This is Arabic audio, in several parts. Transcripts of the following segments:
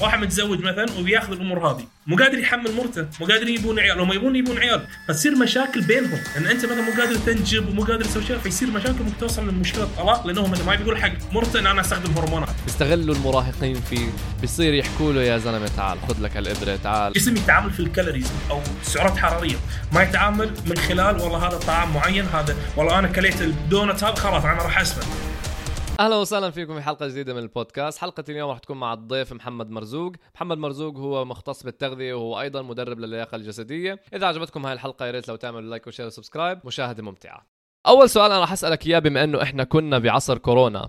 واحد متزوج مثلا وبياخذ الأمور هذه. مو قادر يحمل مرته مو قادرين يبون عيال. وما يبون يبون عيال. فتصير مشاكل بينهم. لأن أنت مثلا مو قادر تنجب ومو قادر تسوي شيء فيصير مشاكل ممكن توصل لمشكله طلاق. لأنه مثلا ما بيقول حق مرته إن أنا أستخدم هرمونات. بيستغلوا المراهقين فيه بيصير يحكوا له يا زلمة تعال خذ لك هالابره تعال. جسم يتعامل في ال calories أو سعرات حرارية. ما يتعامل من خلال والله هذا طعام معين هذا والله أنا كليت الدونت هذا خلاص أنا راح اسمن أهلا وسهلا فيكم في حلقة جديدة من البودكاست. حلقة اليوم راح تكون مع الضيف محمد مرزوق. محمد مرزوق هو مختص بالتغذية وهو أيضا مدرب للياقة الجسدية. إذا عجبتكم هاي الحلقة يا ريت لو تعملوا like و share و subscribe. مشاهدة ممتعة. أول سؤال أنا راح أسألك إياه بما إنه إحنا كنا بعصر كورونا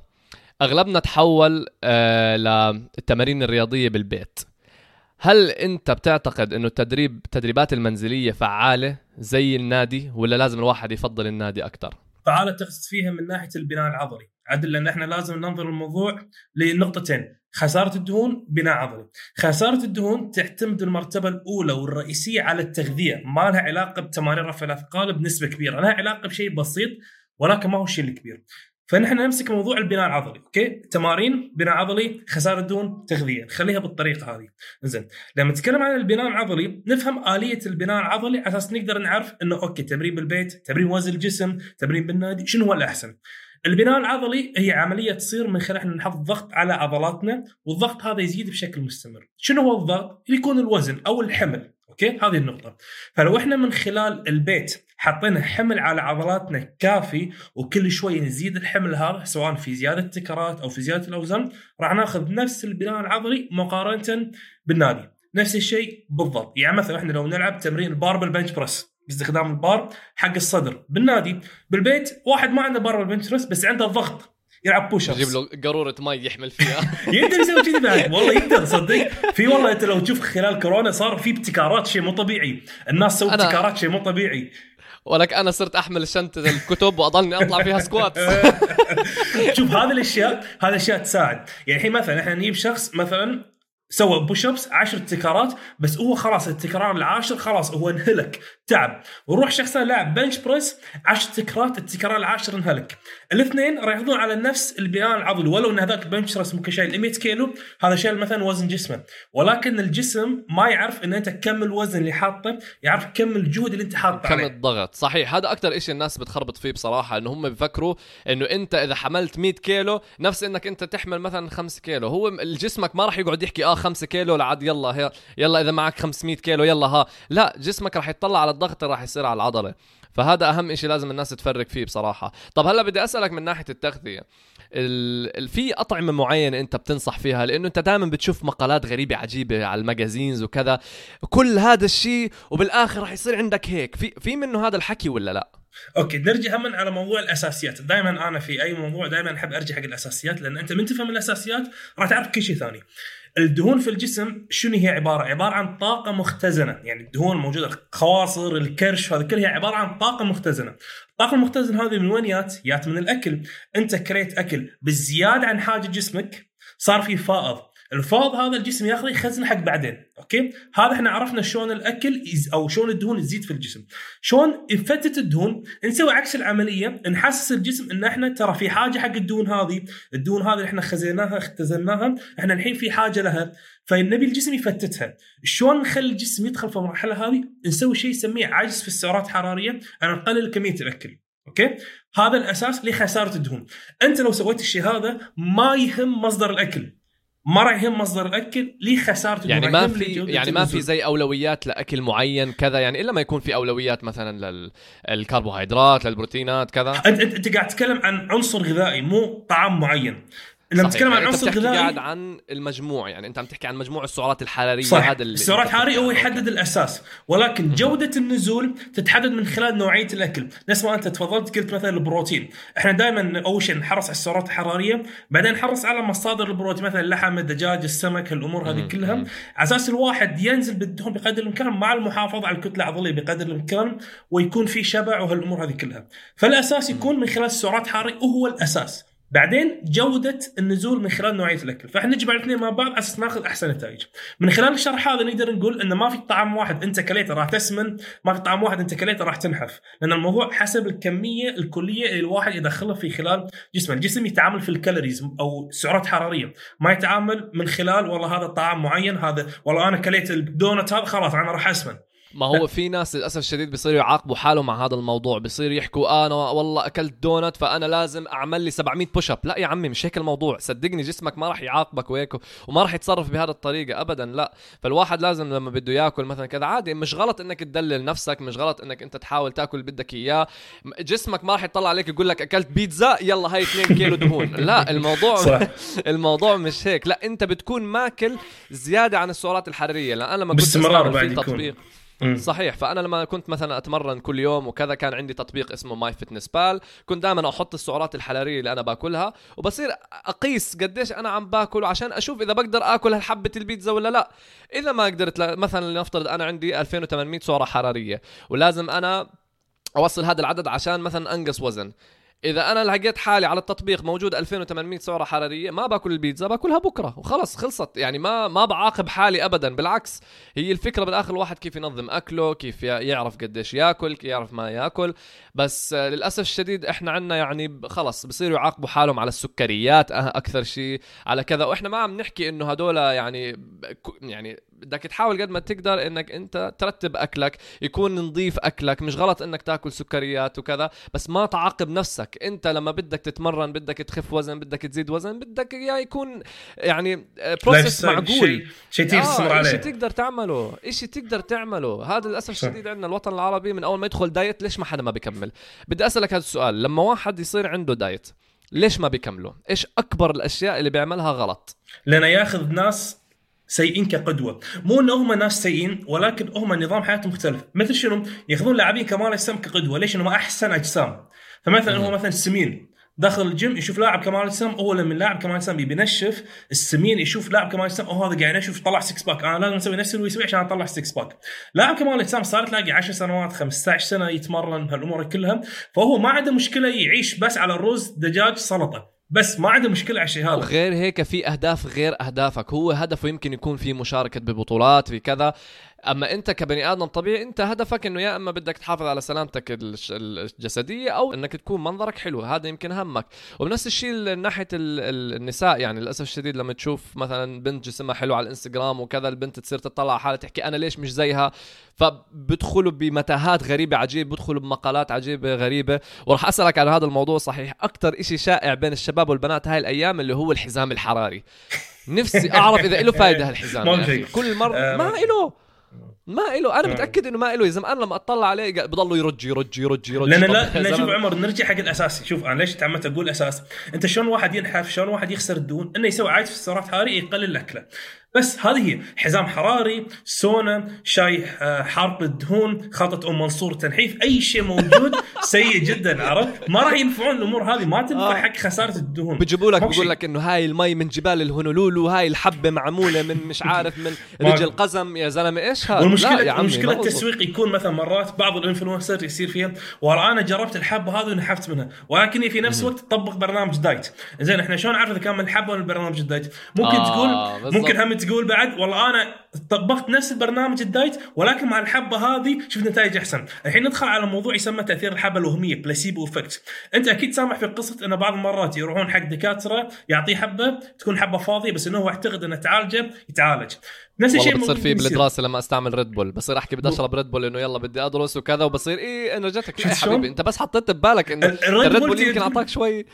أغلبنا تحول آه للتمارين الرياضية بالبيت. هل أنت بتعتقد إنه التدريب التدريبات المنزلية فعالة زي النادي ولا لازم الواحد يفضل النادي أكثر فعاله تقصد فيها من ناحية البناء العضلي. عدل لأن إحنا لازم ننظر الموضوع لنقطتين. خسارة الدهون بناء عضلي. خسارة الدهون تعتمد المرتبة الأولى والرئيسية على التغذية. ما لها علاقة بتمارين رفع الأثقال بنسبة كبيرة. لها علاقة بشيء بسيط ولكن ما هو الشيء الكبير. فنحن نمسك موضوع البناء العضلي okay؟ تمارين بناء عضلي خسارة دهون تغذية. نخليها بالطريقة هذه. زين. لما نتكلم عن البناء العضلي نفهم آلية البناء العضلي على أساس نقدر نعرف إنه okay تمرين بالبيت تمرين وزن الجسم تمرين بالنادي شنو هو الأحسن؟ البناء العضلي هي عملية تصير من خلال إحنا نحط ضغط على عضلاتنا والضغط هذا يزيد بشكل مستمر. شنو هو الضغط؟ يكون الوزن أو الحمل. okay؟ هذه النقطة. فلو إحنا من خلال البيت حطينا حمل على عضلاتنا كافي وكل شوي نزيد الحمل هذا سواء في زيادة التكرارات أو في زيادة الأوزان راح ناخذ نفس البناء العضلي مقارنة بالنادي. نفس الشيء بالضبط. يعني مثلا إحنا لو نلعب تمرين ال barbell bench press باستخدام البار حق الصدر بالنادي. بالبيت واحد ما عنده barbell bench press بس عنده ضغط. يلعب بوش اب يجيب له قارورة مي يحمل فيها. يقدر يسوي كذي بعد. والله يقدر صدق. في والله انت لو تشوف خلال كورونا صار في ابتكارات شيء مو طبيعي. الناس سووا ابتكارات شيء مو طبيعي. ولك أنا صرت أحمل شنطه الكتب وأضلني أطلع فيها squat شوف هذه الاشياء هذه الأشياء تساعد. يعني الحين مثلا إحنا نجيب شخص مثلا سوى push ups 10 تكرارات بس هو خلاص التكرار العاشر خلاص هو انهلك. تعب. وروح شخص لاعب بنش بريس 10 تكرارات التكرار العاشر انهلك. الاثنين راح ياخذون على نفس البناء العضلي ولو إن هذاك البنش بريس ممكن شايل 100 كيلو هذا شايل مثلا وزن جسمه. ولكن الجسم ما يعرف إن أنت كم الوزن اللي حاطه يعرف كم الجهد اللي أنت حاطه كم عليه. الضغط. صحيح هذا أكثر شيء الناس بتخربط فيه بصراحة إنه هم بفكروا إنه أنت إذا حملت 100 كيلو نفس إنك أنت تحمل مثلا 5 كيلو. هو جسمك ما راح يقعد يحكي آه 5 كيلو لعد يلا هي يلا إذا معك 500 كيلو يلا ها. لا جسمك راح يطلع على الضغط راح يصير على العضلة. فهذا أهم شيء لازم الناس تفرق فيه بصراحة. طب هلا بدي أسألك من ناحية التغذية. ال... ال- في أطعمة معينة أنت بتنصح فيها؟ لأنه أنت دائما بتشوف مقالات غريبة عجيبة على المجازينز وكذا. كل هذا الشيء وبالآخر راح يصير عندك هيك. في في منه هذا الحكي ولا لا؟ أوكي نرجع هم على موضوع الأساسيات. دائما أنا في أي موضوع دائما أحب أرجع حق الأساسيات لأن أنت من تفهم الأساسيات راح تعرف كل شيء ثاني. الدهون في الجسم شنو هي عبارة؟ عبارة عن طاقة مختزنة. يعني الدهون الموجوده الخواصر الكرش هذا كلها عبارة عن طاقة مختزنة. الطاقة المختزنة هذه من وين يات؟ يات من الأكل. أنت كليت أكل بالزياده عن حاجة جسمك صار في فائض. الفائض هذا الجسم ياخذه يخزنه حق بعدين okay؟ هذا إحنا عرفنا شلون الأكل أو شلون الدهون تزيد في الجسم. شلون يفتت الدهون؟ نسوي عكس العملية نحسس الجسم إن إحنا ترى في حاجة حق الدهون هذه الدهون هذه اللي إحنا خزيناها اختزناها إحنا الحين في حاجة لها فنبي الجسم يفتتها. شلون نخلي الجسم يدخل في المرحلة هذه؟ نسوي شيء نسميه عجز في السعرات الحراريه أنا نقلل كمية الأكل okay؟ هذا الأساس لخسارة الدهون. أنت لو سويت الشيء هذا ما يهم مصدر الأكل. ما راح يهم مصدر الأكل لخساره الدهون يعني راح ما في يعني ما في. زي أولويات لأكل معين كذا يعني إلا ما يكون في أولويات مثلا للكربوهيدرات للبروتينات كذا انت أنت قاعد تتكلم عن عنصر غذائي مو طعام معين لما. تتكلم عن يعني عنصر بتحكي قاعد غذائي عن المجموع يعني انت عم تحكي عن مجموع السعرات الحرارية صح. هذا اللي السعرات الحراريه هو. يحدد الأساس. ولكن جودة النزول تتحدد من خلال نوعية الأكل. نفس ما أنت تفضلت قلت مثلا البروتين. إحنا دائما اول شيء نحرص على السعرات الحرارية بعدين نحرص على مصادر البروتين مثلا اللحم الدجاج السمك هالامور هذه. كلها. على أساس الواحد ينزل بالدهون بقدر الإمكان مع المحافظة على الكتلة العضلية بقدر الإمكان ويكون في شبع وهالأمور هذه كلها. فالأساس يكون من خلال السعرات الحراريه وهو الأساس. بعدين جودة النزول من خلال نوعية الأكل. فإحنا نجمع الاثنين مع بعض على أساس ناخذ أحسن نتائج. من خلال الشرح هذا نقدر نقول انه ما في طعام واحد أنت كليته راح تسمن ما في طعام واحد أنت كليته راح تنحف. لأن الموضوع حسب الكمية الكلية اللي الواحد يدخلها في خلال جسمه. الجسم يتعامل في ال calories أو سعرات حرارية. ما يتعامل من خلال والله هذا طعام معين هذا والله أنا كليت الدونت هذا خلاص أنا راح أسمن. ما هو في ناس للأسف الشديد بيصيروا يعاقبوا حالهم مع هذا الموضوع. بيصيروا يحكوا أنا والله أكلت دونت فأنا لازم أعمل لي 700 push up لا يا عمي مش هيك الموضوع. صدقني جسمك ما راح يعاقبك وهيك وما راح يتصرف بهذه الطريقة ابدا لا. فالواحد لازم لما بده ياكل مثلا كذا عادي مش غلط إنك تدلل نفسك مش غلط إنك أنت تحاول تاكل اللي بدك إياه. جسمك ما راح يطلع عليك يقول لك أكلت بيتزا يلا هاي 2 كيلو دهون. لا الموضوع صح. الموضوع مش هيك. لا أنت بتكون ماكل زيادة عن السعرات الحرارية. لأن أنا لما كنت باستمرار بعد تطبيق صحيح. فأنا لما كنت مثلا أتمرن كل يوم وكذا كان عندي تطبيق اسمه ماي فتنس بال كنت دائما أحط السعرات الحرارية اللي أنا باكلها وبصير أقيس قديش أنا عم باكل عشان أشوف إذا بقدر آكل هالحبة البيتزا ولا لا. إذا ما قدرت مثلا لنفترض أنا عندي 2800 سعرة حرارية ولازم أنا أوصل هذا العدد عشان مثلا أنقص وزن. إذا أنا لقيت حالي على التطبيق موجود 2800 سعرة حرارية ما باكل البيتزا باكلها بكرة وخلص خلصت. يعني ما ما بعاقب حالي ابدا. بالعكس هي الفكرة بالاخر الواحد كيف ينظم أكله كيف يعرف قديش ياكل كيف يعرف ما ياكل. بس للأسف الشديد إحنا عندنا يعني خلص بصيروا يعاقبوا حالهم على السكريات أكثر شيء على كذا. وإحنا ما عم نحكي إنه هدول يعني يعني بدك تحاول قد ما تقدر إنك أنت ترتب أكلك يكون نظيف أكلك مش غلط إنك تاكل سكريات وكذا بس ما تعاقب نفسك. أنت لما بدك تتمرن بدك تخف وزن بدك تزيد وزن بدك اياه يكون يعني process معقول. شيء تقدر آه عليه. شيء تقدر تعمله شيء تقدر تعمله. هذا للأسف الشديد عندنا الوطن العربي من أول ما يدخل diet ليش ما حدا ما بيكمل؟ بدي أسألك هذا السؤال لما واحد يصير عنده دايت ليش ما بيكمله؟ إيش أكبر الأشياء اللي بيعملها غلط؟ لأنه ياخذ ناس سيئين كقدوة. مو إن هم ناس سيئين ولكن هم نظام حياتهم مختلف. مثل شنو؟ ياخذون لاعبين كمال أجسام كقدوة. ليش؟ انهم أحسن أجسام. فمثلا هو مثلا سمين داخل الجيم يشوف لاعب كمال أجسام هو لما اللاعب كمال أجسام بينشف السمين يشوف لاعب كمال أجسام هو هذا قاعد ينشف طلع 6 pack أنا لازم أسوي نفس اللي يسوي عشان أطلع 6 pack لاعب كمال أجسام صار تلقاه 10 سنوات 15 سنة يتمرن هالامور كلها فهو ما عنده مشكلة يعيش بس على الرز دجاج سلطة. بس ما عنده مشكلة على الشيء هذا. وغير هيك في أهداف غير أهدافك. هو هدفه يمكن يكون في مشاركة ببطولات في كذا. أما أنت كبني آدم طبيعي أنت هدفك إنه يا إما بدك تحافظ على سلامتك الجسدية أو إنك تكون منظرك حلو هذا يمكن همك. وبنفس الشيء من ناحية النساء يعني للأسف الشديد لما تشوف مثلا بنت جسمها حلو على الإنستغرام وكذا البنت تصير تطلع على حالها تحكي أنا ليش مش زيها؟ فبدخلوا بمتاهات غريبة عجيب بدخلوا بمقالات عجيبة غريبة. وراح أسألك على هذا الموضوع صحيح. أكثر شيء شائع بين الشباب والبنات هاي الأيام اللي هو الحزام الحراري. نفسي أعرف إذا له فائده هالحزام. يعني كل مرة آه، ما له Oh. ما له أنا متأكد إنه ما له يا زلمه أنا لما أطلع عليه بضله يرج يرج يرج يرج لأن لا لا شوف عمر نرجع حق الأساس. شوف أنا ليش تعمدت أقول أساس؟ أنت شلون واحد ينحف شلون واحد يخسر الدهون؟ إنه يسوي عايز في السعرات هذه يقلل اكله بس هذه هي. حزام حراري سونا شاي آه، حارق الدهون خلطة أم منصور تنحيف أي شيء موجود سيء جدا عرفت؟ ما راح ينفعون الأمور هذه. ما تنفع آه. حق خسارة الدهون. بيجيبوا لك بيقول لك إنه هاي المي من جبال الهونولولو هاي الحبة معمولة من مش عارف من رجل قزم. يا زلمة إيش هذا؟ والمشكلة يا المشكلة التسويق يكون مثلا مرات بعض الانفلونسر يصير فيها والله أنا جربت الحبه هذه ونحفت منها ولكن في نفس الوقت تطبق برنامج دايت. زين إحنا شلون نعرف إذا كان من الحبه ولا برنامج الدايت؟ ممكن آه تقول ممكن هم تقول بعد والله أنا طبقت نفس البرنامج الدايت ولكن مع الحبه هذه شفت نتائج أحسن. الحين ندخل على موضوع يسمى تأثير الحبه الوهمية placebo effect أنت أكيد سامع في قصة إن بعض المرات يروحون حق دكاترة يعطيه حبة تكون حبة فاضية بس إنه هو يعتقد إنه تعالجه يتعالج. نفس الشيء بتصير في بالدراسة لما أستعمل ريد بول بصير أحكي بدي أشرب ريد بول إنه يلا بدي أدرس وكذا وبصير إيه energetic يا حبيبي أنت بس حطيت ببالك إنه الريد بول يمكن أعطاك شوي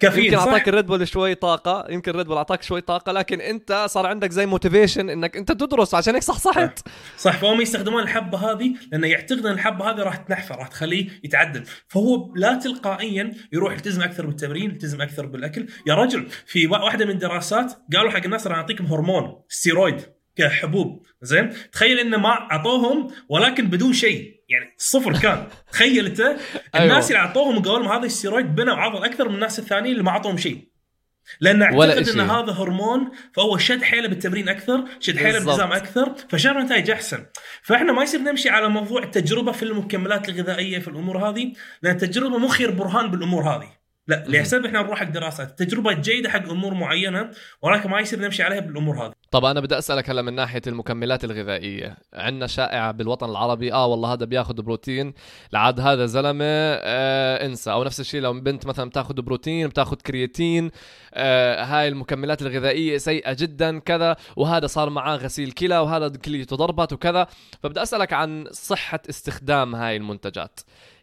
كافيين يمكن أعطاك الريد بول شوي طاقة يمكن الريد بول أعطاك شوي طاقة لكن أنت صار عندك زي motivation إنك أنت تدرس عشان هيك صح صح صح. فهم يستخدمون الحبة هذه لأنه يعتقد ان الحبة هذه راح تنحفه راح تخليه يتعدل. فهو لا تلقائيا يروح يلتزم أكثر بالتمرين يلتزم أكثر بالأكل. يا رجل في واحدة من الدراسات قالوا حق الناس راح نعطيكم هرمون ستيرويد كحبوب زين؟ تخيل انه ما أعطوهم ولكن بدون شيء. يعني صفر كان. تخيل أنت. أيوة. الناس اللي أعطوهم وقالوا لهم هذا الستيرويد بنوا عضل أكثر من الناس الثانيين اللي ما أعطوهم شيء. لأن أعتقد إن هذا هرمون فهو شد حيله بالتمرين أكثر شد حيله بالنظام أكثر. فشاف نتائج احسن فإحنا ما يصير نمشي على موضوع التجربة في المكملات الغذائية في الأمور هذه لأن التجربة مو خير برهان بالأمور هذه. لا لحساب إحنا نروح حق دراسات. تجربة جيدة حق أمور معينة ولكن ما يصير نمشي عليها بالأمور هذه. طب أنا بدي أسألك هلا من ناحية المكملات الغذائية. عندنا شائعة بالوطن العربي آه والله هذا بياخذ بروتين. لعاد هذا زلمة آه انسى. أو نفس الشيء لو بنت مثلا بتاخذ بروتين بتاخذ كرياتين آه هاي المكملات الغذائية سيئة جدا كذا. وهذا صار معاه غسيل كلى وهذا كليته ضربت وكذا. فبدي أسألك عن صحة استخدام هاي المنتجات.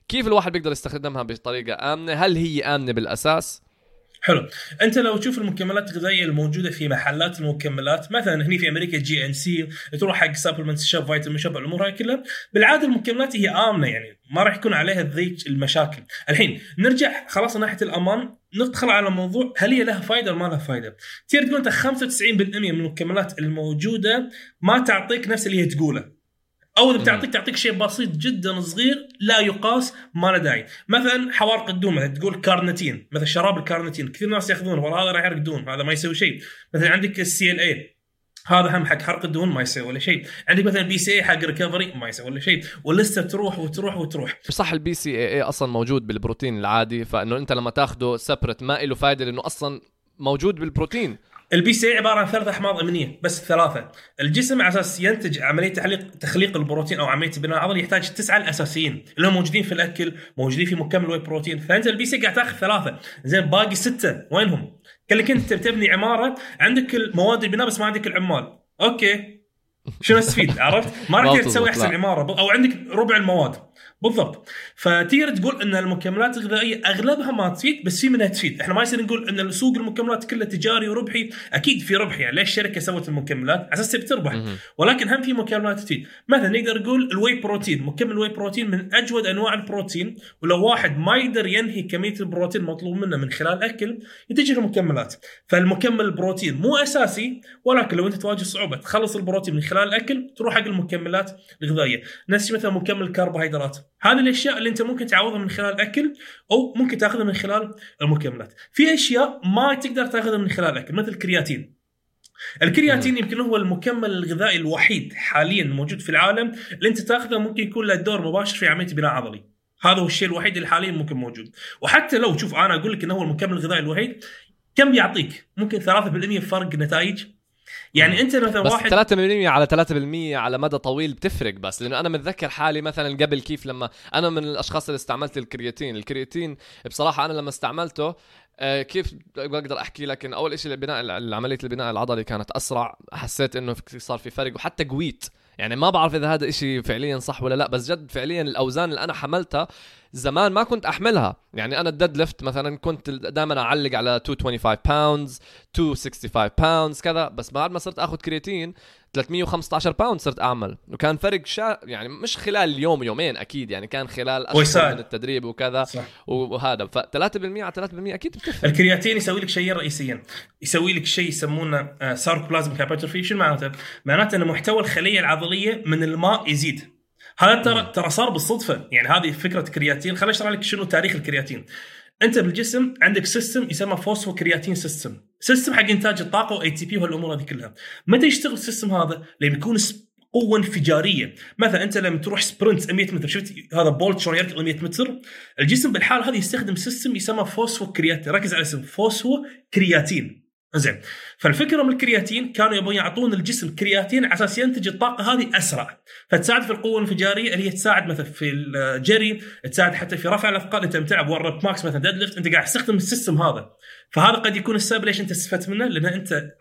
كيف الواحد بيقدر يستخدمها بطريقة آمنة؟ هل هي آمنة بالأساس؟ حلو. أنت لو تشوف المكملات الغذائية الموجودة في محلات المكملات مثلا هنا في أمريكا GNC تروح حق supplement shop vitamin shop الأمور هاي كلها بالعادة المكملات هي آمنة يعني ما راح يكون عليها ذيك المشاكل. الحين نرجع خلاص ناحية الأمان ندخل على موضوع هل هي لها فائده ولا ما لها فائده تصير تقول أنت 95% من المكملات الموجودة ما تعطيك نفس اللي هي تقوله. أو اذا بتعطيك تعطيك شيء بسيط جدا صغير لا يقاس ما له داعي. مثلا حوارق الدهون مثلا تقول كارنتين مثلا شراب الكارنتين كثير ناس ياخذونه والله هذا راح يحرق دهون هذا ما يسوي شيء. مثلا عندك ال CLA هذا هم حق حرق الدهون ما يسوي ولا شيء. عندك مثلا BCAA حق recovery ما يسوي ولا شيء. واللسته تروح وتروح وتروح. صح ال BCAA أصلا موجود بالبروتين العادي فإنه أنت لما تاخده separate ما له فائده لأنه أصلا موجود بالبروتين. ال BC عبارة عن ثلاث أحماض امينيه بس ثلاثة. الجسم على أساس ينتج عملية تخليق تخليق البروتين أو عملية البناء العضلي يحتاج التسعه الأساسيين. اللي هم موجودين في الأكل موجودين في مكمل whey protein. فأنت ال BC قاعد تاخذ ثلاثة. زين باقي ستة وينهم؟ قال لك أنت بتبني عمارة عندك المواد البناء بس ما عندك العمال. أوكي. شنو استفيد عرفت؟ ما راح تسوي أحسن عمارة أو عندك ربع المواد. بالضبط. فتقدر تقول إن المكملات الغذائية أغلبها ما تفيد بس في منها تفيد. إحنا ما يصير نقول إن سوق المكملات كله تجاري وربحي. أكيد في ربح يعني ليش الشركة سوت المكملات؟ على أساس بتربح. ولكن هم في مكملات تفيد. مثلا نقدر نقول ال whey protein. مكمل ال whey protein من أجود أنواع البروتين. ولو واحد ما يقدر ينهي كمية البروتين المطلوب منه من خلال أكل يتجه للمكملات. فالمكمل البروتين مو أساسي ولكن لو أنت تواجه صعوبة تخلص البروتين من خلال الاكل تروح حق المكملات الغذائية. نفس مثلا مكمل الكربوهيدرات هذه الأشياء اللي أنت ممكن تعوضها من خلال الاكل أو ممكن تأخذها من خلال المكملات. في أشياء ما تقدر تأخذها من خلال الاكل مثل الكرياتين. الكرياتين يمكن هو المكمل الغذائي الوحيد حاليا موجود في العالم اللي أنت تأخذه ممكن يكون له دور مباشر في عملية بناء عضلي. هذا هو الشيء الوحيد اللي حاليا ممكن موجود. وحتى لو شوف أنا أقول لك إنه هو المكمل الغذائي الوحيد كم بيعطيك؟ ممكن 3% فرق نتائج. يعني انت مثلا بس واحد 3% على 3% على مدى طويل بتفرق بس لأنه أنا متذكر حالي مثلا قبل كيف لما أنا من الأشخاص اللي استعملت الكرياتين. الكرياتين بصراحة أنا لما استعملته آه، كيف بقدر أحكي لك إن أول شيء البناء عمليه البناء العضلي كانت أسرع حسيت إنه صار في فرق وحتى قويت. يعني ما بعرف إذا هذا إشي فعليا صح ولا لا بس جد فعليا الأوزان اللي أنا حملتها زمان ما كنت أحملها. يعني أنا ال deadlift مثلا كنت دائما أعلق على 225 pounds 265 pounds كذا. بس بعد ما صرت آخذ كرياتين 315 pound صرت أعمل. وكان فرق شا يعني مش خلال يوم يومين أكيد. يعني كان خلال أشهر من التدريب وكذا. صح. وهذا. ف 3% على 3% أكيد بتفرق. الكرياتين يسوي لك شيئين رئيسيا. يسوي لك شيء يسمونه sarcoplasmic hypertrophy شو معناته؟ معناته إن محتوى الخلية العضلية من الماء يزيد. هذا ترى ترى صار بالصدفة. يعني هذه فكرة كرياتين. خليني أشرح لك شنو تاريخ الكرياتين. أنت بالجسم عندك system يسمى phosphocreatine system system حق إنتاج الطاقة و ATP وهالامور هذه كلها. متى يشتغل ال system هذا؟ لما يكون قوة انفجارية. مثلا أنت لما تروح sprint 100 متر شفت هذا بولت شلون يركض 100 متر؟ الجسم بالحال هذه يستخدم system يسمى phosphocreatine ركز على اسم phospho كرياتين زين. فالفكرة من الكرياتين كانوا يبون يعطون الجسم كرياتين على أساس ينتج الطاقة هذه أسرع. فتساعد في القوة الانفجارية اللي هي تساعد مثلا في الجري تساعد حتى في رفع الأثقال انت بتلعب one rep max مثلا deadlift أنت قاعد تستخدم ال system هذا. فهذا قد يكون السبب ليش أنت استفدت منه لأن أنت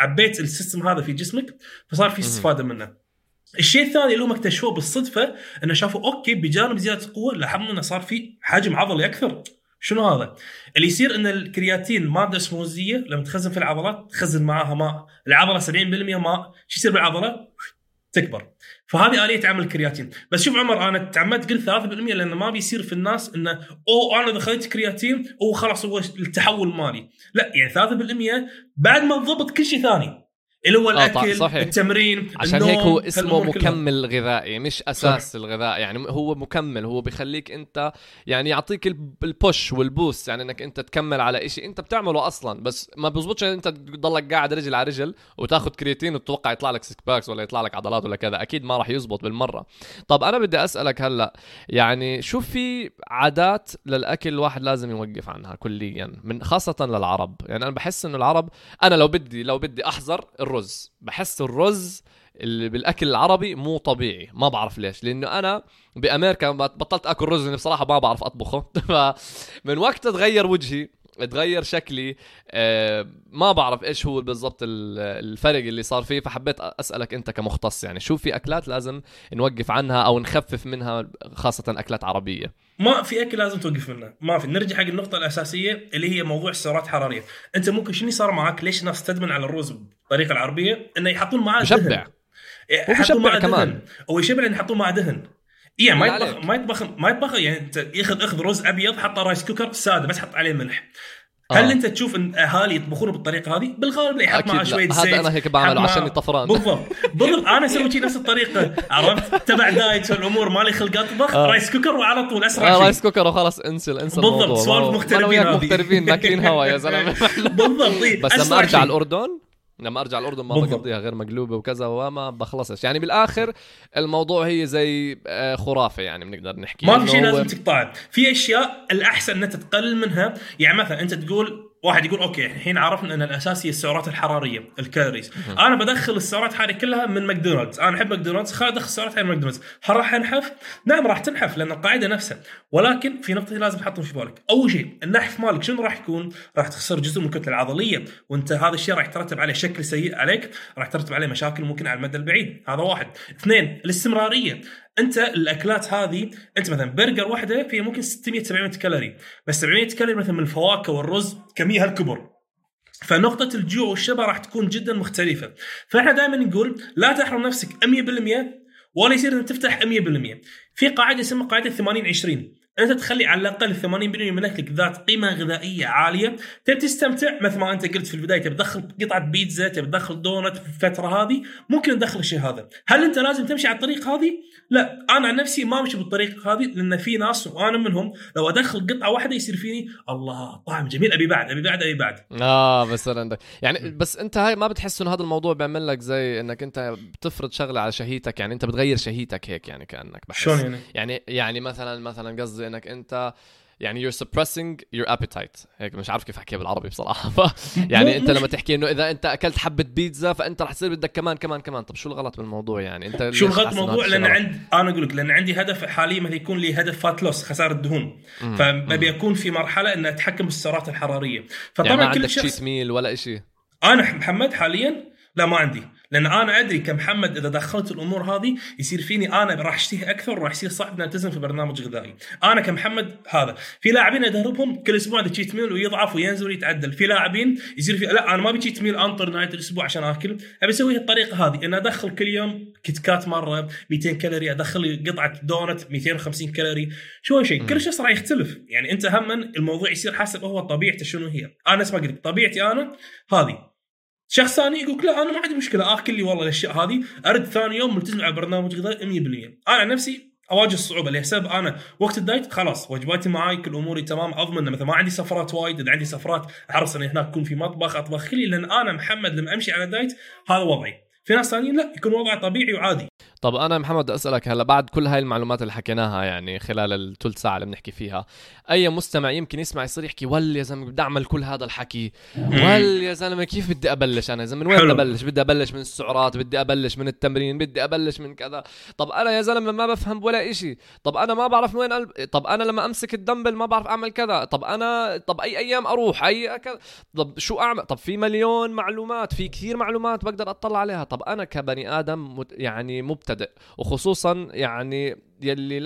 عبيت ال system هذا في جسمك فصار في استفادة منه. الشيء الثاني اللي هم اكتشفوه بالصدفة إنه شافوا أوكي بجانب زيادة القوة لاحظوا إنه صار في حجم عضلي أكثر. شنو هذا؟ اللي يصير إن الكرياتين ماده اسموزية لما تخزن في العضلات تخزن معاها ماء، العضلة 70% ماء، شو يصير بالعضلة؟ تكبر. فهذه آلية عمل الكرياتين، بس شوف عمر أنا تعمدت قلت 3% لأنه ما بيصير في الناس إنه أوه أنا إذا خذيت كرياتين أو خلاص هو التحول مالي، لا يعني 3% بعد ما تضبط كل شيء ثاني. اللي هو آه، الأكل صحيح. التمرين عشان النوم، هيك هو اسمه كلها. مكمل غذائي مش أساس الغذاء. يعني هو مكمل هو بيخليك أنت يعني يعطيك الب- ال push وال boost يعني إنك أنت تكمل على إشي أنت بتعمله أصلا. بس ما بزبطش إن أنت تضلك قاعد رجل على رجل وتاخذ كرياتين وتتوقع يطلع لك six packs ولا يطلع لك عضلات ولا كذا. أكيد ما راح يزبط بالمرة. طب أنا بدي أسألك هلأ يعني شو في عادات للأكل الواحد لازم يوقف عنها كليا؟ من خاصة للعرب. يعني أنا بحس إنه العرب أنا لو بدي لو بدي احذر الرز. بحس الرز اللي بالأكل العربي مو طبيعي. ما بعرف ليش. لأنه أنا بأمريكا بطلت أكل رز لأني بصراحة ما بعرف أطبخه. فمن وقت تغير وجهي تغير شكلي آه، ما بعرف إيش هو بالضبط ال- الفرق اللي صار فيه فحبيت أسألك أنت كمختص يعني شو في أكلات لازم نوقف عنها أو نخفف منها خاصة أكلات عربية؟ ما في أكل لازم توقف منه ما في. نرجع حق النقطة الأساسية اللي هي موضوع السعرات الحراريه أنت ممكن شنو صار معك ليش الناس تدمن على الرز بالطريقة العربية؟ إنه يحطون معاه هو يحطون معاه كمان. دهن. أو يشبع لأن يحطون معاه دهن. يعني ما يطبخ. ما يطبخ ما يطبخ يعني أنت ياخذ أخذ رز أبيض حطه rice cooker سادة بس حط عليه ملح آه. هل أنت تشوف إن أهالي يطبخون بالطريقة هذه؟ بالغالب لا يحط معاه. شوية هذا زيت أنا هيك بعمله عشان طفران. بالضبط بالضبط أنا أسوي شي نفس الطريقة عرفت؟ تبع دايت والأمور مالي خلق أطبخ آه. rice cooker وعلى طول أسرع آه شيء رايس كوكر وخلاص انسى انسى بالضبط، سوالف مغتربين أنا وياك ماكلين هوا يا زلمة بالضبط إيه. بس لما أرجع شيء. الأردن لما أرجع الأردن ما. بقضيها غير مقلوبة وكذا وما بخلصش. يعني بالآخر الموضوع هي زي آه، خرافة يعني بنقدر نحكي ما في شيء لازم تقطعه. في أشياء الأحسن ان أنت تقلل منها. يعني مثلا أنت تقول واحد يقول أوكي الحين عرفنا إن الاساس هي السعرات الحرارية ال calories. أنا بدخل السعرات الحراريه كلها من ماكدونالدز. أنا أحب ماكدونالدز خل أدخل السعرات من ماكدونالدز. هل راح أنحف؟ نعم راح تنحف لأن القاعدة نفسها. ولكن في نقطة لازم تحطهم في بالك أول شيء النحف مالك شنو راح يكون؟ راح تخسر جزء من الكتله العضلية. وأنت هذا الشيء راح يترتب عليه شكل سيء عليك راح يترتب عليه مشاكل ممكن على المدى البعيد. هذا واحد. اثنين الاستمرارية. انت الاكلات هذه انت مثلا برجر واحدة فيها ممكن 600 700 كالوري. بس 700 كالوري مثلا من الفواكه والرز كمية هالكبر. فنقطة الجوع والشبع راح تكون جدا مختلفة. فإحنا دائما نقول لا تحرم نفسك 100% ولا يصير إنك تفتح 100% في قاعدة اسمها قاعدة 80 20 انت تخلي على الأقل 80% من اكلك ذات قيمة غذائية عالية. تبي تستمتع؟ مثل ما أنت قلت في البداية تبي تدخل قطعة بيتزا تبي تدخل دونت في الفترة هذه ممكن تدخل الشيء هذا. هل أنت لازم تمشي على الطريق هذه؟ لا. أنا عن نفسي ما أمشي بالطريقة هذه لأن في ناس وأنا منهم لو أدخل قطعة واحدة يصير فيني الله طعم جميل. أبي بعد أبي بعد أبي بعد. آه بس عندك. يعني بس أنت هاي ما بتحس إنه هذا الموضوع بيعمل لك زي إنك أنت بتفرض شغلة على شهيتك يعني أنت بتغير شهيتك هيك يعني كأنك بحس. شلون يعني؟ يعني يعني مثلا مثلا قصدي إنك أنت يعني you're suppressing your appetite. هيك مش عارف كيف أحكيها بالعربي بصراحة. ف يعني أنت لما تحكي إنه إذا أنت أكلت حبة بيتزا فأنت رح تصير بدك كمان كمان كمان. طب شو الغلط بالموضوع يعني؟ أنت شو الغلط حاسس إنه الموضوع هذا الشيء لأن؟ عند أنا أقول لك لأن عندي هدف حاليا مثلا يكون لي هدف فات لوس خسارة دهون. مم. فابي اكون في مرحلة ان أتحكم بالسعرات الحرارية. فطبعا يعني ما كل عندك شخص تشيت ميل ولا شيء أنا محمد حاليا؟ لا ما عندي. لأن أنا أدري كمحمد إذا دخلت الأمور هذه يصير فيني أنا راح أشتهي أكثر وراح يصير صعب ألتزم في برنامج غذائي. أنا كمحمد هذا. في لاعبين أدربهم كل أسبوع ذا cheat meal ويضعف وينزل ويتعدل. في لاعبين يصير في لا أنا ما أبي cheat meal أنطر نهاية الأسبوع عشان آكل. أبي أسوي الطريقة هذه. ان أدخل كل يوم كيت كات مرة 200 كالوري أدخل لي قطعة دونت 250 كالوري. شوي شيء كل شخص راح يختلف. يعني أنت هم الموضوع يصير حسب هو طبيعته شنو هي. أنا أسمع قلت طبيعتي أنا هذه. شخص ثاني يقول لا أنا ما عندي مشكلة آكل لي والله الأشياء هذه. أرد ثاني يوم ملتزم على برنامج غذائي 100% أنا عن نفسي أواجه الصعوبة لحساب أنا وقت ال diet خلاص وجباتي معاي كل أموري تمام أضمن مثلا ما عندي سفرات وايد إذا عندي سفرات أحرص ان هناك يكون في مطبخ أطبخ لي لأن أنا محمد لما أمشي على diet هذا وضعي. في ناس ثانيين لا يكون وضعه طبيعي وعادي. طب أنا محمد أسألك هلأ بعد كل هاي المعلومات اللي حكيناها يعني خلال الثلث ساعة اللي بنحكي فيها أي مستمع يمكن يسمع يصير يحكي ول يا زلمة بدي أعمل كل هذا الحكي ول يا زلمة كيف بدي أبلش أنا؟ يا زلمة من وين. بدي أبلش؟ بدي أبلش من السعرات بدي أبلش من التمرين بدي أبلش من كذا. طب أنا يا زلمة ما بفهم ولا إشي. طب أنا ما بعرف وين قلب طب أنا لما أمسك الدمبل ما بعرف أعمل كذا. طب أنا طب أي أيام أروح؟ أي كذا طب شو اعمل طب في مليون معلومات في كثير معلومات بقدر أطلع عليها. طب أنا كبني آدم مت يعني مبتدئ وخصوصا يعني يلي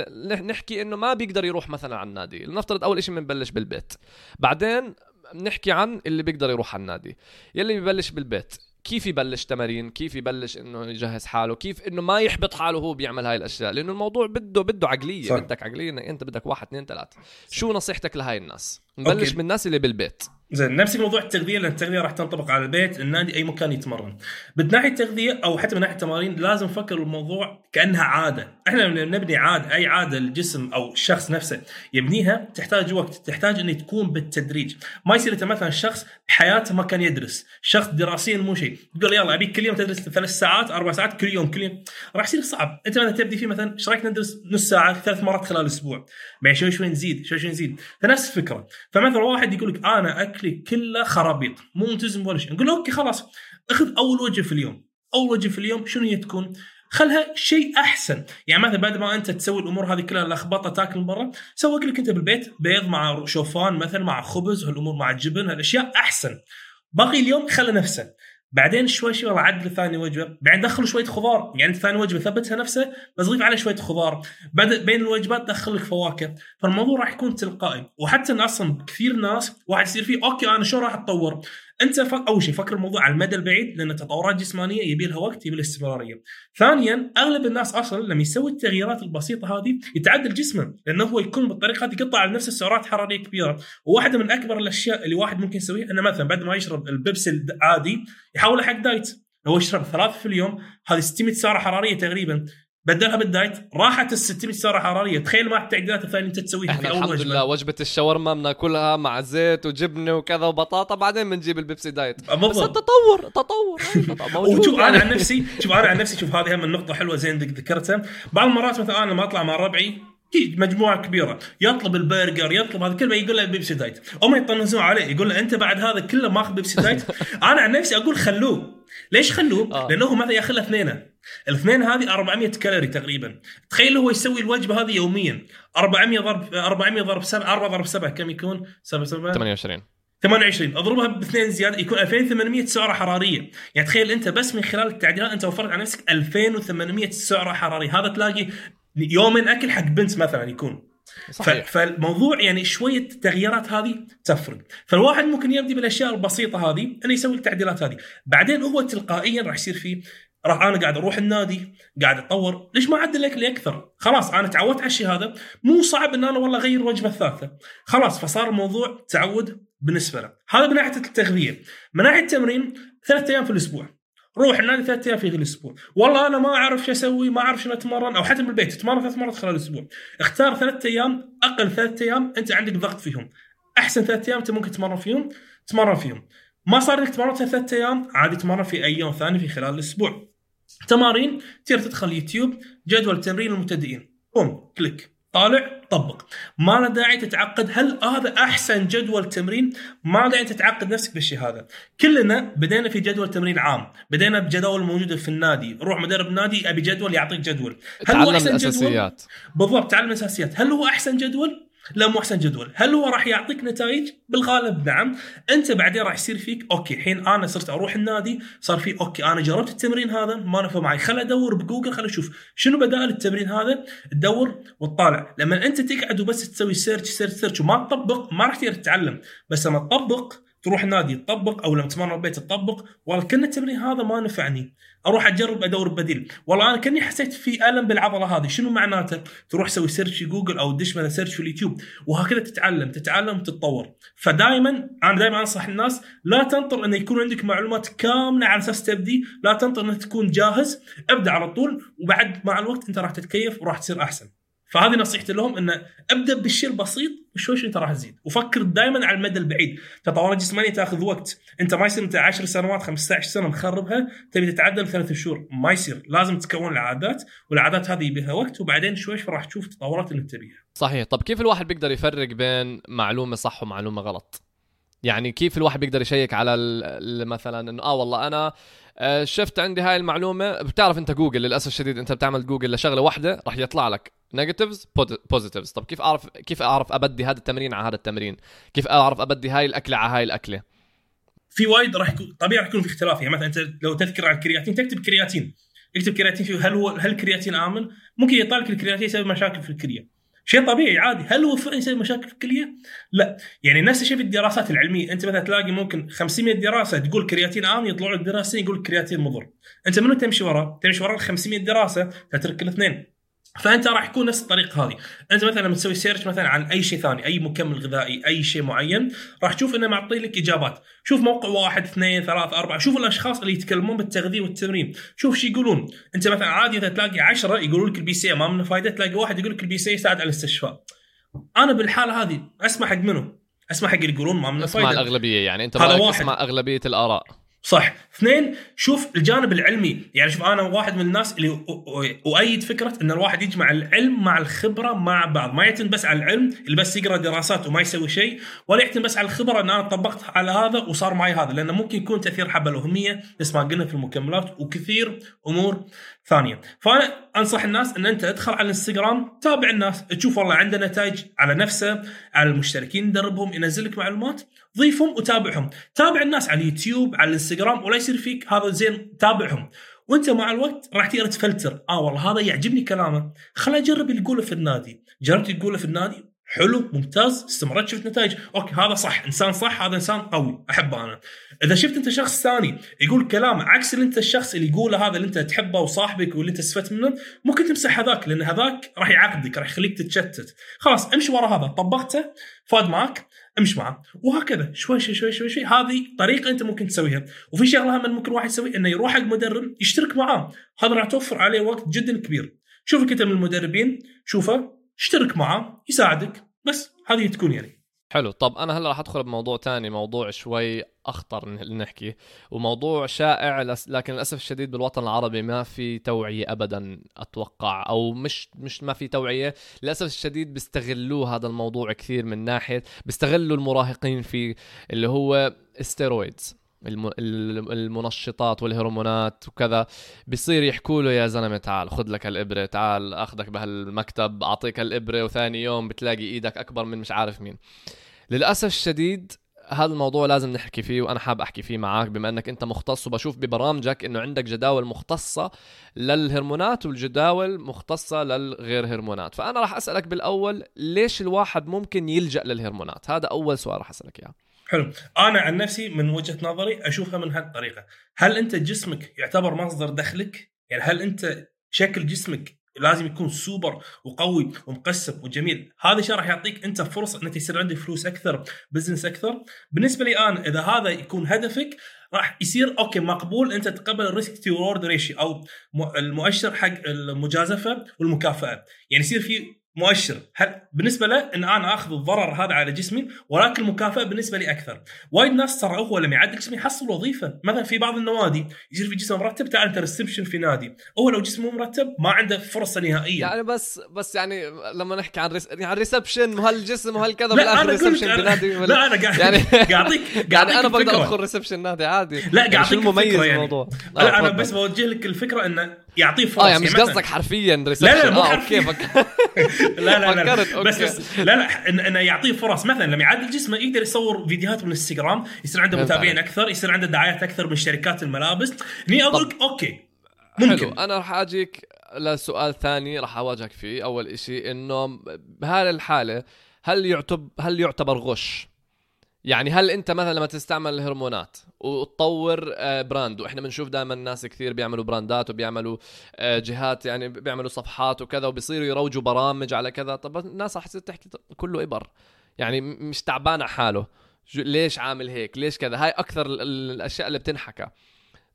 نحكي إنه ما بيقدر يروح مثلا على النادي. لنفترض أول شيء بنبلش بالبيت. بعدين بنحكي عن اللي بيقدر يروح على النادي. يلي ببلش بالبيت كيف يبلش تمارين؟ كيف يبلش إنه يجهز حاله؟ كيف إنه ما يحبط حاله وهو بيعمل هاي الأشياء؟ لأنه الموضوع بده بده عقلية. صح. بدك عقلية إنك أنت بدك واحد اثنين ثلاث شو نصيحتك لهاي الناس؟ نبلش أوكي. من الناس اللي بالبيت. زين نفس موضوع التغذية لأن التغذية راح تنطبق على البيت النادي أي مكان يتمرن. من ناحية التغذية أو حتى من ناحية التمارين لازم نفكر الموضوع كأنها عادة. إحنا نبني عادة أي عادة الجسم أو الشخص نفسه يبنيها تحتاج وقت تحتاج إنه تكون بالتدريج. ما يصير إنت مثلا شخص بحياته ما كان يدرس شخص دراسيا مو شيء. تقول يلا أبيك كل يوم تدرس ثلاث ساعات أربع ساعات كل يوم كل يوم. راح يصير صعب. إنت مثلا تبدي فيه مثلا إيش رأيك ندرس نص ساعة ثلاث مرات خلال أسبوع بعدين شوي شوي نزيد شوي شوي نزيد. فنفس الفكرة. فمثلا واحد يقول لك أنا اكلي كله خرابيط مو ملتزم ولا شيء. نقول okay خلاص أخذ أول وجبة في اليوم. أول وجبة في اليوم شنو هي تكون؟ خلها شيء أحسن. يعني مثلا بعد ما أنت تسوي الأمور هذه كلها لخبطه تاكل برا سوي لك أنت بالبيت بيض مع شوفان مثلا مع خبز هالأمور مع الجبن هالأشياء أحسن. باقي اليوم خله نفسه. بعدين شوي شوي والله عدل ثاني وجبه بعدين دخل شوية خضار. يعني ثاني وجبه ثبتها نفسه بس ضيف عليه شوية خضار. بعد بين الوجبات دخل لك فواكه. فالموضوع راح يكون تلقائي. وحتى إن أصلا كثير ناس واحد يصير فيه okay أنا شو راح أتطور؟ انت. أول شيء فكر الموضوع على المدى البعيد لأن التطورات الجسمانية يبي لها وقت يبي لها استمرارية. ثانيا أغلب الناس أصلا لما يسوي التغييرات البسيطة هذه يتعدل جسمه لأنه هو يكون بالطريقة هذه يقطع على نفسه سعرات حرارية كبيرة، وواحدة من أكبر الأشياء اللي واحد ممكن يسويها إنه مثلا بعد ما يشرب البيبسي العادي يحوله حق diet. هو يشرب ثلاث في اليوم هذه 600 سعرة حرارية تقريبا بدلها بال diet. راحت ال 600 سعره حراريه تخيل مع التعديلات الثانية انت تسويها في أول الحمد لله. وجبة وجبة الشاورما بناكلها مع زيت وجبنة وكذا وبطاطا بعدين بنجيب البيبسي diet. بس بالضبط. التطور تطور. هاي موجود. وشوف يعني. أنا عن نفسي شوف أنا عن نفسي شوف هذه هم النقطة حلوة زين ذك- ذكرتها. بعض المرات مثلا أنا لما أطلع مع ربعي تيجي مجموعة كبيرة يطلب البرجر يطلب هذا كله يقول له بيبسي diet. هم يطنزون عليه يقول له أنت بعد هذا كله ماخذ بيبسي diet؟ أنا عن نفسي أقول خلوه. ليش خلوه؟ آه. لأنه هو مثلا ياخذ له اثنين الاثنين هذه 400 كالوري تقريبا. تخيل هو يسوي الوجبة هذه يوميا. 400 ضرب 400 ضرب 7 4 ضرب 7 كم يكون؟ 7 7 28 28 اضربها باثنين زيادة يكون 2800 سعرة حرارية، يعني تخيل أنت بس من خلال التعديلات أنت وفرت على نفسك 2800 سعرة حرارية، هذا تلاقي يومين أكل حق بنت مثلا يكون. صحيح. فالموضوع يعني شوية التغييرات هذه تفرق، فالواحد ممكن يبدي بالأشياء البسيطة هذه انه يسوي التعديلات هذه، بعدين هو تلقائيا راح يصير فيه راح أنا قاعد أروح النادي قاعد أتطور. ليش ما أعدل اكلي أكثر خلاص أنا تعودت على الشيء هذا. مو صعب إن أنا والله أغير الوجبة الثالثة. خلاص فصار الموضوع تعود بالنسبة له هذا من ناحيه التغذية. من ناحية التمرين ثلاث أيام في الأسبوع. روح النادي ثلاث أيام في الأسبوع. والله أنا ما أعرف شو أسوي ما أعرف شنو أتمرن أو حتى بالبيت تتمرن ثلاث مرات خلال الأسبوع. اختار ثلاث أيام أقل ثلاث أيام أنت عندك ضغط فيهم. أحسن ثلاث أيام أنت ممكن تتمرن فيهم تتمرن فيهم. ما صار لك تمرن ثلاث أيام عادي تتمرن في أي يوم ثاني في خلال الأسبوع. تمارين تقدر تدخل يوتيوب جدول تمرين المبتدئين. بوم كليك. طالع. طبق ما له داعي تتعقد هل هذا أحسن جدول تمرين؟ ما له داعي تتعقد نفسك بالشيء هذا. كلنا بدينا في جدول تمرين عام. بدينا بجداول موجودة في النادي. روح مدرب نادي أبي جدول يعطيك جدول. هل هو أحسن جدول؟ الأساسيات. بالضبط تعلم الأساسيات. هل هو أحسن جدول؟ لا مو أحسن جدول. هل هو راح يعطيك نتائج؟ بالغالب نعم. أنت بعدين راح يصير فيك okay الحين أنا صرت أروح النادي صار في okay أنا جربت التمرين هذا ما نفع معي. خل أدور بجوجل خل أشوف شنو بدائل التمرين هذا تدور وتطالع. لما أنت تقعد وبس تسوي search search search وما تطبق ما راح تقدر تتعلم. بس لما تطبق تروح نادي تطبق أو لما تتمرن بالبيت تطبق والله كأن التمرين هذا ما نفعني. أروح أجرب أدور بديل. والله أنا كأني حسيت في ألم بالعضلة هذه. شنو معناته؟ تروح تسوي search في جوجل أو تدش مثلا search في اليوتيوب وهكذا تتعلم تتعلم وتتطور فدائما أنا دائما أنصح الناس لا تنطر انه يكون عندك معلومات كاملة على أساس تبدي لا تنطر انك تكون جاهز. ابدأ على طول وبعد مع الوقت أنت راح تتكيف وراح تصير أحسن. فهذه نصيحتي لهم إنه أبدأ بالشيء البسيط وشوي شوي انت راح تزيد وفكر دائما على المدى البعيد. تطورات جسمانيه تأخذ وقت. إنت ما يصير انت 10 سنوات 15 سنة مخربها تبي تتعدل ثلاث شهور. ما يصير. لازم تكون العادات والعادات هذه يبيها وقت وبعدين شوي شوي راح تشوف التطورات اللي تبيها. صحيح. طب كيف الواحد بيقدر يفرق بين معلومة صح ومعلومة غلط؟ يعني كيف الواحد بيقدر يشيك على مثلا إنه آه والله أنا آه، شفت عندي هاي المعلومة. بتعرف أنت جوجل للأسف الشديد أنت بتعمل جوجل لشغلة واحدة راح يطلع لك negatives positives طب كيف اعرف كيف أعرف أبدي هذا التمرين على هذا التمرين؟ كيف أعرف أبدي هاي الأكلة على هاي الأكلة؟ في وايد راح يكون طبيعي راح يكون في اختلاف. يعني مثلا أنت لو تذكر على الكرياتين تكتب كرياتين. اكتب كرياتين فيه هل هو هل الكرياتين آمن؟ ممكن يطلع لك الكرياتين يسبب مشاكل في الكلية. شيء طبيعي عادي. هل هو فعلا يسبب مشاكل في الكلية؟ لا. يعني نفس الشيء في الدراسات العلمية. أنت مثلا تلاقي ممكن 500 دراسة تقول كرياتين آمن يطلعوا لك دراستين يقول كرياتين مضر. أنت منو تمشي وراه؟ تمشي وراه ال 500 دراسة تترك الاثنين. فأنت راح يكون نفس الطريقة هذه، أنت مثلا لما تسوي search مثلا عن أي شيء ثاني، أي مكمل غذائي، أي شيء معين، راح تشوف إنه معطي لك إجابات، شوف موقع واحد اثنين ثلاث أربعة، شوف الأشخاص اللي يتكلمون بالتغذية والتمرين، شوف شو يقولون، أنت مثلا عادي إذا تلاقي عشرة يقولون لك ال BCAA ما منه فائده، تلاقي واحد يقول لك ال BCAA يساعد على الاستشفاء. أنا بالحالة هذه اسمع حق منو؟ اسمع حق اللي يقولون ما منه اسمع فائده. الأغلبية يعني أنت هذا رأيك واحد. اسمع أغلبية الآراء صح. اثنين شوف الجانب العلمي. يعني شوف أنا واحد من الناس اللي أؤيد فكرة إن الواحد يجمع العلم مع الخبرة مع بعض. ما يعتمد بس على العلم اللي بس يقرأ دراسات وما يسوي شيء ولا يعتمد بس على الخبرة إن أنا طبقت على هذا وصار معي هذا. لأنه ممكن يكون تأثير حبه الوهميه بس ما قلنا في المكملات وكثير أمور ثانية فأنا أنصح الناس أن أنت ادخل على الانستغرام تابع الناس تشوف والله عنده نتائج على نفسه على المشتركين ندربهم ينزل لك معلومات ضيفهم وتابعهم. تابع الناس على اليوتيوب على الانستغرام ولا يصير فيك هذا زين تابعهم. وأنت مع الوقت راح تقدر تفلتر. آه والله هذا يعجبني كلامه. خليني أجرب اللي يقوله في النادي. جربت تقوله في النادي؟ حلو ممتاز استمرت شفت نتائج. okay هذا صح. إنسان صح هذا إنسان قوي. أحبه أنا. إذا شفت أنت شخص ثاني يقول كلام عكس اللي أنت الشخص اللي يقوله هذا اللي أنت تحبه وصاحبك واللي أنت استفدت منه ممكن تمسح هذاك لأن هذاك راح يعقدك راح يخليك تتشتت. خلاص امشي ورا هذا. طبقته فاد معك امشي معه وهكذا. شوي شوي شوي شوي, شوي. هذه طريقة أنت ممكن تسويها. وفي شغلة هم ممكن واحد يسوي إنه يروح حق مدرب يشترك معاه. هذا راح توفر عليه وقت جدا كبير. شوفك أنت من المدربين شوفه اشترك معاه يساعدك. بس هذه تكون يعني. حلو. طب أنا هلأ راح أدخل بموضوع تاني موضوع شوي أخطر نحكي. وموضوع شائع لكن للأسف الشديد بالوطن العربي ما في توعية ابدا أتوقع أو مش مش ما في توعية. للأسف الشديد بيستغلوه هذا الموضوع كثير من ناحية بيستغلوا المراهقين فيه اللي هو استيرويدز المنشطات والهرمونات وكذا بصير يحكوا له يا زلمة تعال خذ لك الابره تعال أخذك بهالمكتب أعطيك الابره وثاني يوم بتلاقي إيدك أكبر من مش عارف مين. للأسف الشديد هذا الموضوع لازم نحكي فيه وأنا حاب أحكي فيه معك بما إنك أنت مختص وبشوف ببرامجك إنه عندك جداول مختصة للهرمونات والجداول مختصة للغير هرمونات. فأنا راح أسألك بالأول ليش الواحد ممكن يلجأ للهرمونات؟ هذا أول سؤال راح أسألك إياه. حلو. أنا عن نفسي من وجهة نظري أشوفها من هالطريقة. هل أنت جسمك يعتبر مصدر دخلك؟ يعني هل أنت شكل جسمك لازم يكون سوبر وقوي ومقسم وجميل؟ هذا الشيء راح يعطيك أنت فرصة أنك يصير عندك فلوس أكثر business أكثر. بالنسبة لي أنا إذا هذا يكون هدفك راح يصير okay مقبول أنت تقبل ال risk to ratio أو المؤشر حق المجازفة والمكافأة. يعني يصير في مؤشر. هل بالنسبة له إن أنا آخذ الضرر هذا على جسمي ولكن المكافاه بالنسبة لي أكثر. وايد ناس ترى هو لما يعدل جسمه يحصل وظيفة. مثلا في بعض النوادي يصير في جسم مرتب تعال أنت reception في نادي. هو لو جسمه مرتب ما عنده فرصة نهائيا. يعني بس بس يعني لما نحكي عن ريس... يعني ال reception وهالجسم وهالكذا لا بالآخر reception أنا- بنادي ولا لا أنا قاعد يعني- قاعد اعطيك قاعد يعني أنا بقدر. أدخل reception نادي عادي. لا قاعد يعني شو أعطيك المميز يعني. بالموضوع لا أنا. بس بوجه لك الفكرة انه يعطيه فرص آه يعني مش مثلاً- قصدك حرفيا reception لا، مو آه حرفياً. okay فك... لا لا لا, فكرت، لا. بس لا لا إنه يعطيه فرص مثلا لما يعدل جسمه يقدر يصور فيديوهات من الإنستغرام يصير عنده متابعين. أكثر يصير عنده دعايات أكثر من شركات الملابس هني أقول okay حلو ممكن أنا راح أجيك لسؤال ثاني راح أواجهك فيه أول إشي إنه بهذه الحالة هل يعتبر هل يعتبر غش يعني هل انت مثلا لما تستعمل الهرمونات وتطور آه، brand وإحنا بنشوف دائما الناس كثير بيعملوا براندات وبيعملوا آه، جهات يعني بيعملوا صفحات وكذا وبيصيروا يروجوا برامج على كذا طب الناس تصير تحكي كله إبر. يعني مش تعبان على حاله. ليش عامل هيك؟ ليش كذا؟ هاي أكثر ال- ال- الأشياء اللي بتنحكى.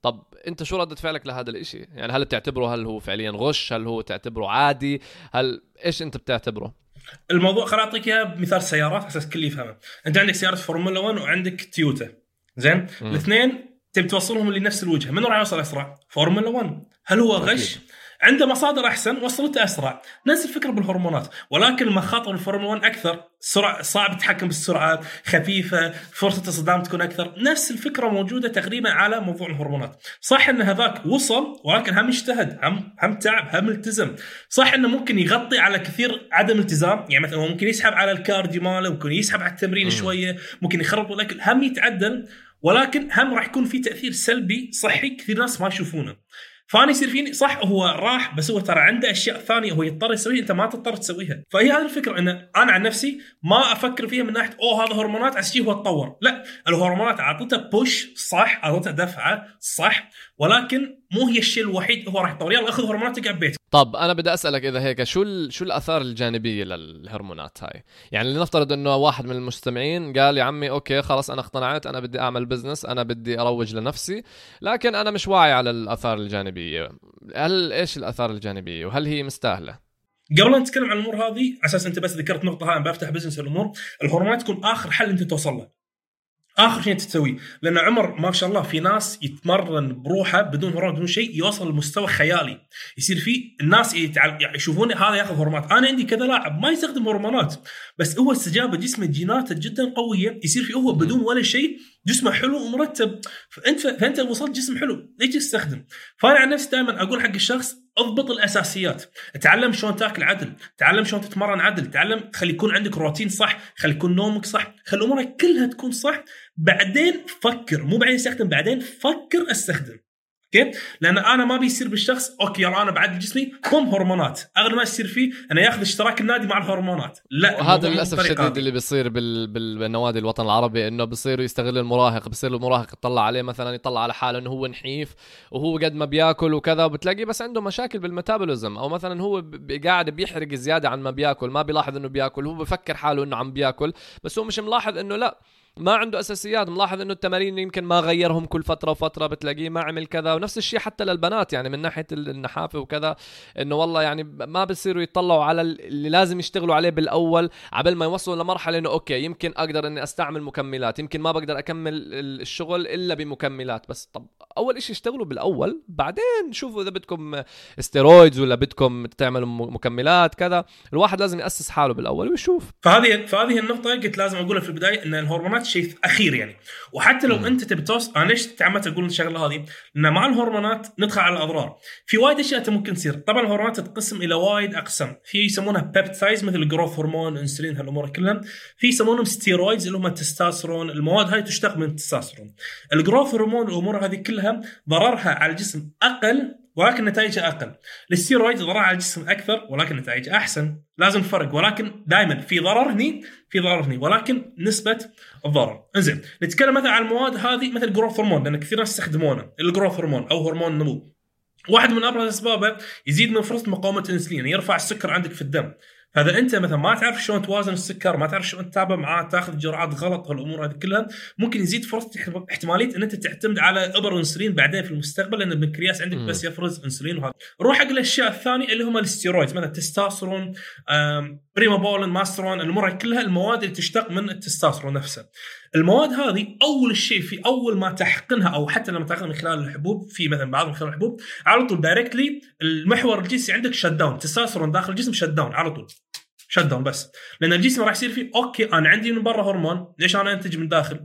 طب أنت شو ردة فعلك لهذا الإشي؟ يعني هل بتعتبره هل هو فعليا غش؟ هل هو تعتبره عادي؟ هل إيش أنت بتعتبره؟ الموضوع خليني أعطيك إياه بمثال سيارات أساس الكل يفهمه. أنت عندك سيارة فورمولا 1 وعندك تويوتا. زين. الاثنين تبي توصلهم لنفس الوجهة. منو راح يوصل أسرع؟ فورمولا 1 هل هو غش؟ عنده مصادر أحسن وصلته أسرع. نفس الفكرة بالهرمونات ولكن مخاطر الفورمولا 1 أكثر. سرعة صعب التحكم بالسرعات خفيفة فرصة الصدام تكون أكثر. نفس الفكرة موجودة تقريبا على موضوع الهرمونات. صح إن هذاك وصل ولكن هم اجتهد هم هم تعب هم التزم. صح إنه ممكن يغطي على كثير عدم التزام. يعني مثلا هو ممكن يسحب على الكارديو ماله ممكن يسحب على التمرين. شوية ممكن يخرب الاكل هم يتعدل. ولكن هم راح يكون في تأثير سلبي صحي كثير ناس ما يشوفونه. فأنا يصير فيني صح هو راح بس هو ترى عنده أشياء ثانية هو يضطر يسويها أنت ما تضطر تسويها. فهي هذه الفكرة إن أنا عن نفسي ما أفكر فيها من ناحية أوه هذا هرمونات عشان هو تطور. لا الهرمونات أعطته بوش صح أعطته دفعة صح. ولكن مو هي الشيء الوحيد هو راح يطور يلا أخذ هرمونات تقعد ببيتك. طب أنا بدي أسألك إذا هيك شو ال... شو الأثار الجانبية للهرمونات هاي؟ يعني لنفترض إنه واحد من المستمعين قال يا عمي okay خلص أنا اقتنعت أنا بدي أعمل business أنا بدي أروج لنفسي لكن أنا مش واعي على الأثار الجانبية. هل إيش الأثار الجانبية؟ وهل هي مستاهلة؟ قبل لا نتكلم عن الأمور هذه على أساس أنت بس ذكرت نقطة هاي بفتح business الأمور الهرمونات تكون آخر حل أنت توصل له. آخر شيء تسويه لأن عمر ما شاء الله في ناس يتمرن بروحه بدون هرمونات بدون شيء يوصل لمستوى خيالي. يصير في الناس يشوفون هذا ياخذ هرمونات أنا عندي كذا لاعب ما يستخدم هرمونات بس هو استجابة جسمه جيناته جدا قوية. يصير في هو بدون ولا شيء جسمه حلو ومرتب. فأنت فأنت وصلت جسم حلو ليش تستخدم؟ فأنا عن نفسي دائما أقول حق الشخص أضبط الأساسيات، تعلم شلون تاكل عدل، تعلم شلون تتمرن عدل، تعلم خلي يكون عندك روتين صح، خلي يكون نومك صح، خلي أمورك كلها تكون صح، بعدين فكر مو بعدين استخدم بعدين فكر استخدم. okay؟ لأن أنا ما بيصير بالشخص okay يلا أنا بعدل جسمي boom هرمونات، أغلب ما يصير فيه انه ياخذ اشتراك النادي مع الهرمونات، لا وهذا للأسف الشديد اللي بيصير بال... بال... بالنوادي الوطن العربي إنه بصيروا يستغل المراهق بصير المراهق يطلع عليه مثلا يطلع على حاله إنه هو نحيف وهو قد ما بياكل وكذا وبتلاقيه بس عنده مشاكل بال metabolism. أو مثلا هو ب... قاعد بيحرق زيادة عن ما بياكل ما بيلاحظ إنه بياكل هو بفكر حاله إنه عم بياكل بس هو مش ملاحظ إنه لا. ما عنده أساسيات ملاحظ إنه التمارين يمكن ما غيرهم كل فترة وفترة بتلاقيه ما عمل كذا ونفس الشيء حتى للبنات يعني من ناحية النحافة وكذا إنه والله يعني ما بصيروا يطلعوا على اللي لازم يشتغلوا عليه بالأول قبل ما يوصلوا لمرحلة إنه okay يمكن أقدر إني أستعمل مكملات يمكن ما بقدر أكمل الشغل إلا بمكملات بس. طب أول شيء اشتغلوا بالأول بعدين شوفوا إذا بدكم steroids ولا بدكم تعملوا مكملات كذا الواحد لازم يأسس حاله بالأول ويشوف. فهذه فهذه النقطة قلت لازم أقولها في البداية إن الهرمونات شيء أخير يعني. وحتى لو. أنت تبي توصل أنا ليش تعمدت أقول الشغلة هذه؟ لأن مع الهرمونات ندخل على الأضرار. في وايد أشياء ممكن تصير. طبعا الهرمونات تتقسم إلى وايد أقسام. في يسمونها peptides مثل ال growth hormone انسولين هالأمور كلها في يسمونهم steroids اللي هم التستوستيرون المواد هاي تشتق من التستوستيرون ال growth hormone الأمور هذه كلها ضررها على الجسم أقل ولكن نتائجها أقل. الستيرويد ضرر على الجسم أكثر ولكن نتائجها أحسن. لازم فرق ولكن دائما في ضرر هني في ضرر هني ولكن نسبة الضرر. إنزين نتكلم مثلا عن المواد هذه مثل growth hormone لأن كثير ناس يستخدمونه ال growth hormone أو هرمون النمو واحد من أبرز أسبابه يزيد من فرصة مقاومة الإنسولين يعني يرفع السكر عندك في الدم. هذا انت مثلا ما تعرف شلون توازن السكر ما تعرف شلون تتابع معاه تاخذ جرعات غلط هالامور هذه كلها ممكن يزيد فرصة احتمالية إن أنت تعتمد على أبر إنسولين بعدين في المستقبل لأن البنكرياس عندك م. بس يفرز إنسولين وهذا. روح حق الأشياء الثانية اللي هم ال steroids مثلا تستوستيرون Primobolan Masteron الأمور كلها المواد اللي تشتق من التستوستيرون نفسه. المواد هذه أول شيء في أول ما تحقنها أو حتى لما تاخذها من خلال الحبوب في مثلا بعض من خلال الحبوب على طول directly المحور الجنسي عندك shut down تستوستيرون داخل الجسم shut down على طول. shut down بس. لأن الجسم راح يصير فيه okay أنا عندي من برا هرمون ليش أنا أنتج من داخل؟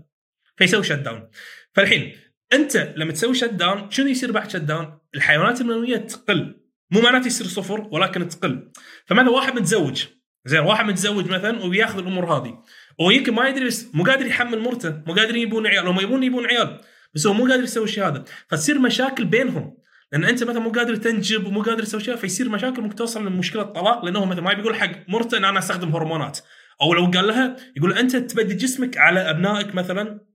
فيسوي shut down. فالحين أنت لما تسوي shut down شنو يصير بعد shut down؟ الحيوانات المنوية تقل. مو معناته يصير صفر ولكن تقل. فمثلا واحد متزوج؟ زين واحد متزوج مثلا وبياخذ الأمور هذه. هو يمكن ما يدري بس مو قادر يحمل مرته مو قادرين يبون عيال. هم يبون يبون عيال بس هو مو قادر يسوي الشيء هذا. فتصير مشاكل بينهم. لأن أنت مثلا مو قادر تنجب ومو قادر تسوي شيء فيصير مشاكل ممكن توصل لمشكلة طلاق لأنه مثلا ما بيقول حق مرته ان أنا أستخدم هرمونات أو لو قال لها يقول أنت تبدي جسمك على أبنائك مثلا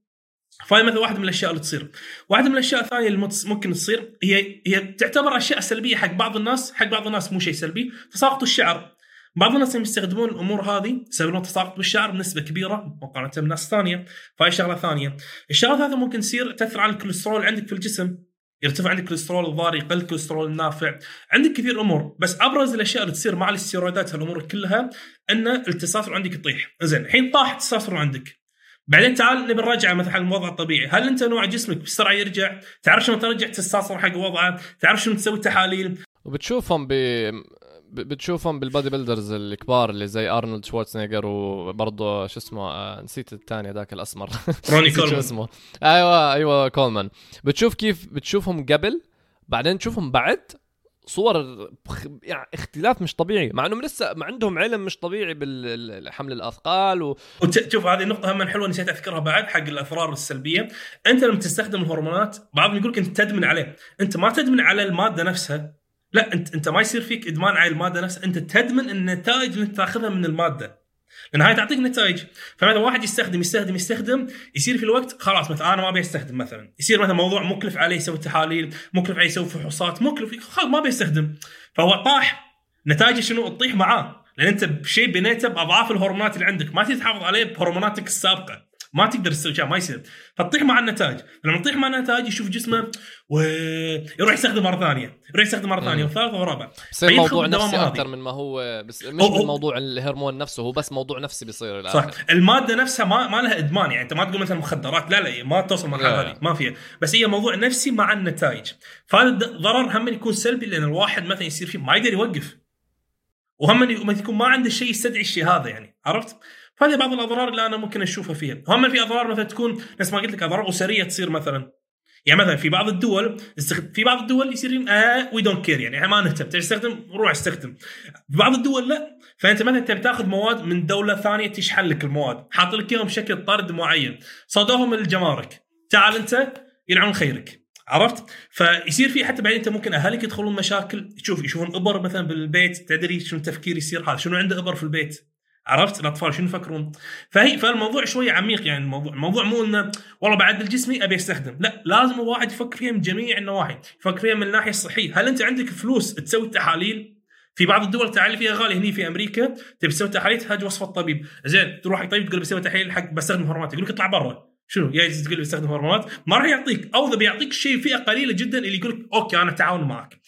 فهي مثلا واحدة من الأشياء اللي تصير. واحدة من الأشياء الثانية اللي ممكن تصير هي هي تعتبر أشياء سلبية حق بعض الناس، حق بعض الناس مو شيء سلبي، تساقط الشعر. بعض الناس يستخدمون الأمور هذه يسببون تساقط بالشعر بنسبة كبيرة مقارنة بناس ثانية، فهي شغلة ثانية. الشغلة الثالثة ممكن تصير تأثر على الكوليسترول عندك في الجسم، يرتفع عندك الكوليسترول الضار يقل الكوليسترول النافع عندك كثير أمور بس أبرز الأشياء اللي تصير مع الاستيرويدات هالأمور كلها ان التستوستيرون عندك يطيح زين الحين طاح التستوستيرون عندك بعدين تعال نبي نرجع مثلا الوضع الطبيعي، هل أنت نوع جسمك بسرعة يرجع؟ تعرف شلون ترجع التستوستيرون حق وضعه؟ تعرف شلون تسوي تحاليل؟ وبتشوفهم ب بتشوفهم بال bodybuilders الكبار اللي زي أرنولد شوارتزنيجر وبرضه شو اسمه آه نسيت الثاني ذاك الأسمر. روني كولمان. شو اسمه. أيوه أيوه كولمان. بتشوف كيف بتشوفهم قبل بعدين تشوفهم بعد صور يعني اختلاف مش طبيعي مع إنهم لسه ما عندهم علم مش طبيعي بالحمل الأثقال و... شوف هذه النقطه هم حلوة نسيت أذكرها بعد حق الاضرار السلبية. أنت لما تستخدم الهرمونات بعضهم يقول لك أنت تدمن عليه. أنت ما تدمن على المادة نفسها. لا انت أنت ما يصير فيك إدمان على المادة نفسها. أنت تدمن النتائج اللي أنت تاخذها من المادة. لأن هاي تعطيك نتائج. فمثلا واحد يستخدم يستخدم يستخدم يصير في الوقت خلاص مثلا أنا ما أبي أستخدم مثلا. يصير مثلا موضوع مكلف عليه يسوي تحاليل مكلف عليه يسوي فحوصات مكلف خلاص ما بيستخدم فهو طاح. نتائجه شنو؟ تطيح معاه. لأن أنت بشيء بنيته بأضعاف الهرمونات اللي عندك. ما تحافظ عليه بهرموناتك السابقة. ما تقدر تسوي ما يصير. فتطيح مع النتائج. لما تطيح مع النتائج يشوف جسمه ويروح يستخدم مرة ثانية. يروح يستخدم مرة ثانية وثالثة ورابعة. بصير فيدخل موضوع نفسي. أكثر من ما هو بس مش هو- من موضوع الهرمون نفسه هو بس موضوع نفسي بيصير صح. الآخر. المادة نفسها ما ما لها إدمان يعني. أنت ما تقول مثلا مخدرات لا لا ما توصل المرحله لا. هذه ما فيها. بس هي موضوع نفسي مع النتائج. فهذا الد- ضرر هم يكون سلبي لأن الواحد مثلا يصير فيه ما يقدر يوقف. وهم يكون ما عنده شيء يستدعي الشيء هذا يعني. عرفت؟ فهذه بعض الأضرار اللي أنا ممكن أشوفها فيها، هم في أضرار مثلا تكون نفس ما قلت لك أضرار أسرية تصير مثلا. يعني مثلا في بعض الدول. في بعض الدول يصير آه we don't care يعني إحنا ما نهتم. تبي تستخدم؟ روح استخدم. في بعض الدول لا. فأنت مثلا تبي تأخذ مواد من دولة ثانية تشحن لك المواد. حاط لك إياهم بشكل طرد معين. صادوهم الجمارك. تعال أنت يلعن خيرك. عرفت؟ فيصير في حتى بعدين أنت ممكن أهلك يدخلون مشاكل. تشوف يشوفون إبر مثلا بالبيت. تدري شنو التفكير يصير؟ هذا شنو عنده إبر في البيت؟ عرفت الأطفال شنو يفكرون؟ فهي فالموضوع شوية عميق يعني الموضوع الموضوع مو إنه والله بعدل جسمي أبي أستخدم. لا لازم الواحد يفكر فيها من جميع النواحي. يفكر فيها من الناحية الصحية. هل أنت عندك فلوس تسوي التحاليل؟ في بعض الدول التحاليل فيها غالي هني في أمريكا تبي تسوي تحاليل تحتاج وصفه الطبيب. زين تروح حق طبيب تقول بسوي تحاليل حق بستخدم هرمونات. يقول لك اطلع برا. شنو؟ يا تقول بستخدم هرمونات؟ ما راح يعطيك. أو إذا بيعطيك شيء فئة قليلة جدا اللي يقول لك okay أنا اتعاون معك.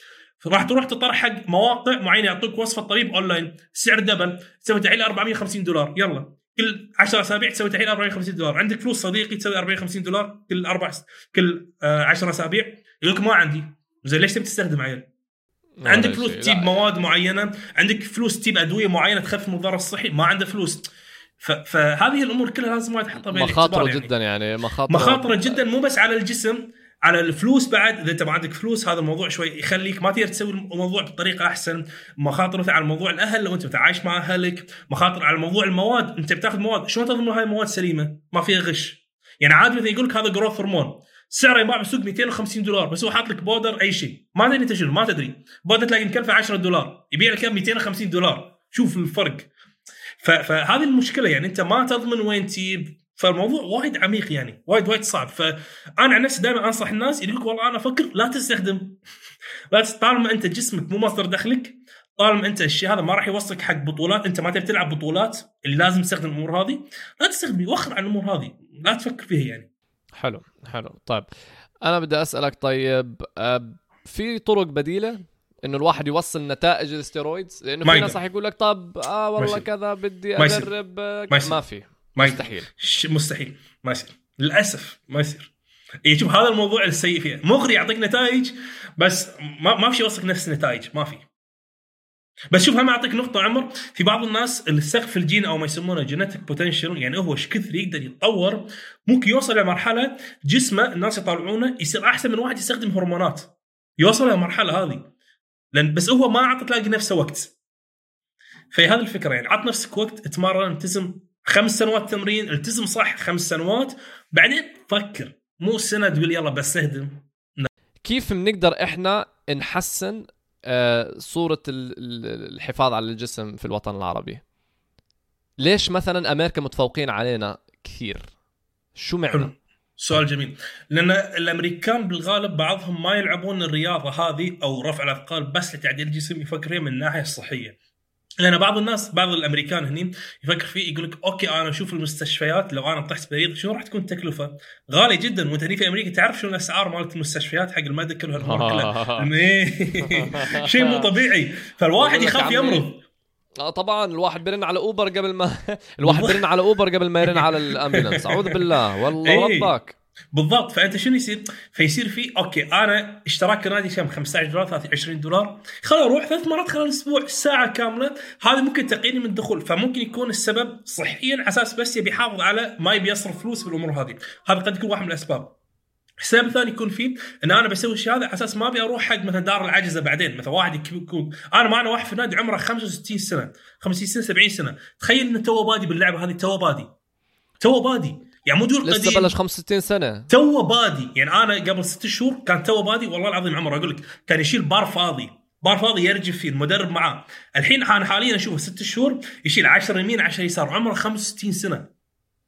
فراح تروح تطرح حق مواقع معينه يعطوك وصفه طبيب أونلاين. سعر double. تسوي تحليل 450 دولار. يلا. كل 10 أسابيع تسوي تحليل 450 دولار. عندك فلوس صديقي تسوي 450 دولار كل أربع كل 10 أسابيع. يقول لك ما عندي. زين ليش تبي تستخدم عيل؟ عندك. فلوس. تجيب مواد معينة. عندك فلوس تجيب أدوية معينة تخفف من الضرر الصحي. ما عنده فلوس. ف... فهذه الأمور كلها لازم يحطها بعين مخاطرة يعني. جدا يعني. مخاطرة مخاطرة جدا مو بس على الجسم. على الفلوس بعد إذا أنت ما عندك فلوس هذا الموضوع شوي يخليك ما تقدر تسوي الموضوع بطريقة أحسن. مخاطر مثلا على موضوع الأهل لو أنت متعايش مع أهلك مخاطر على موضوع المواد أنت بتاخذ مواد. شلون تضمن هاي المواد سليمة؟ ما فيها غش. يعني عادي مثلا يقول لك هذا جروث هرمون سعره يباع بالسوق 250 دولار بس هو حاط لك بودر أي شيء. ما تدري أنت شنو ما تدري. بودر تلاقي مكلفة 10 دولار يبيع لك إياه ب 250 دولار. شوف الفرق. فهذه المشكلة يعني أنت ما تضمن وين تجيب. فالموضوع وايد عميق يعني وايد وايد صعب فأنا عن نفسي دائما أنصح الناس يقول لك والله أنا أفكر لا تستخدم لا طالما أنت جسمك مو مصدر دخلك طالما أنت الشيء هذا ما راح يوصلك حق بطولات أنت ما تبي تلعب بطولات اللي لازم تستخدم الأمور هذه لا تستخدم وخر عن الأمور هذه لا تفكر فيها يعني حلو حلو طيب أنا بدي أسألك طيب آه، في طرق بديلة إنه الواحد يوصل نتائج الاستيرويدز لأنه في. ناس راح يقول لك طب آه والله. كذا بدي. أجرب آه،. ما في ما. مستحيل. ش- مستحيل. ما يصير للأسف ما يصير. إيه شوف هذا الموضوع السيء فيه مغري يعطيك نتائج بس ما ما في شيء يوصلك نفس النتائج ما في. بس شوف هم اعطيك نقطة عمر. في بعض الناس اللي سقف الجين أو ما يسمونه جينيتك بوتنشل يعني هو إيش كثر يقدر يتطور ممكن يوصل لمرحله جسمه الناس يطالعونه يصير أحسن من واحد يستخدم هرمونات. يوصل للمرحله هذه. لأن بس هو ما عطى تلاقي نفسه وقت. فهي هذه الفكرة يعني عط نفسك وقت اتمرن التزم خمس سنوات تمرين التزم صح خمس سنوات. بعدين فكر مو سنه تقول يلا بستخدم كيف بنقدر إحنا نحسن آه، ال- الحفاظ على الجسم في الوطن العربي؟ ليش مثلا أمريكا متفوقين علينا كثير؟ شو معنى؟ سؤال جميل. لأن الأمريكان بالغالب بعضهم ما يلعبون الرياضة هذه أو رفع الأثقال بس لتعديل الجسم يفكر فيها من الناحيه الصحيه لأن بعض الناس بعض الأمريكان هني يفكر فيه يقول لك أوكي أنا أشوف المستشفيات لو أنا طحت مريض شنو راح تكون التكلفة؟ غالي جدا. وأنت هني في أمريكا تعرف شنو الأسعار مالت المستشفيات حق ال medical وهالامور كلها إيه. شيء مو طبيعي. فالواحد يخاف عمي، يمرض. آه طبعا الواحد بيرن على Uber قبل ما الواحد بيرن على Uber قبل ما يرن على ال ambulance أعوذ بالله. والله إيه. ربك بالضبط. فأنت شنو يصير؟ فيصير في okay أنا إشتراك نادي كم؟ 15 دولار 30 20 دولار. خل أروح ثلاث مرات خلال الأسبوع ساعة كاملة. هذا ممكن تقيني من الدخول فممكن يكون السبب صحيا على أساس بس يبي يحافظ على ما يبي يصرف فلوس بالأمور هذه. هذا قد يكون واحد من الأسباب. السبب الثاني يكون فيه إن أنا بسوي الشيء هذا على أساس ما أبي أروح حق مثلا دار العجزة بعدين. مثلا واحد يكون أنا معنا واحد في النادي عمره 65 سنة 50 سنه 70 سنة. تخيل إنه تو بادي باللعبة هذه تو بادي. تو بادي. يعني مو لسه قديم. بلش 65 سنة. تو بادي. يعني أنا قبل ست شهور كان تو بادي والله العظيم عمر أقول لك كان يشيل بار فاضي. بار فاضي يرجف فيه المدرب معاه. الحين أنا حاليا أشوفه ست شهور يشيل 10 يمين 10 يسار. عمره 65 سنة.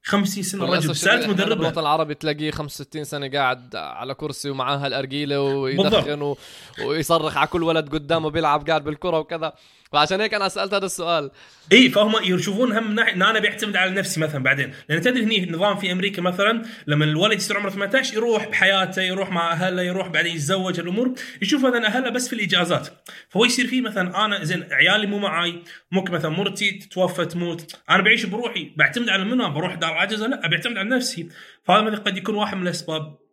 50 سنة الرجل سألت مدربه. بالوطن العربي تلاقيه 65 سنة قاعد على كرسي ومعاه هالارجيله ويدخن و... ويصرخ على كل ولد قدامه بيلعب قاعد بالكرة وكذا. فعشان هيك أنا سألت هذا السؤال. إي فهم يشوفون هم ناحيه إن أنا بيعتمد على نفسي مثلا بعدين. لأن تدري هني النظام في أمريكا مثلا لما الولد يصير عمره 18 يروح بحياته يروح مع أهله يروح بعدين يتزوج الأمور يشوف مثلا أهله بس في الإجازات. فهو يصير فيه مثلا أنا زين عيالي مو معاي ممكن مثلا مرتي تتوفى تموت أنا بعيش بروحي. بعتمد على منو؟ بروح دار عجزه لا بعتمد على نفسي. فهذا قد يكون واحد من الأسباب.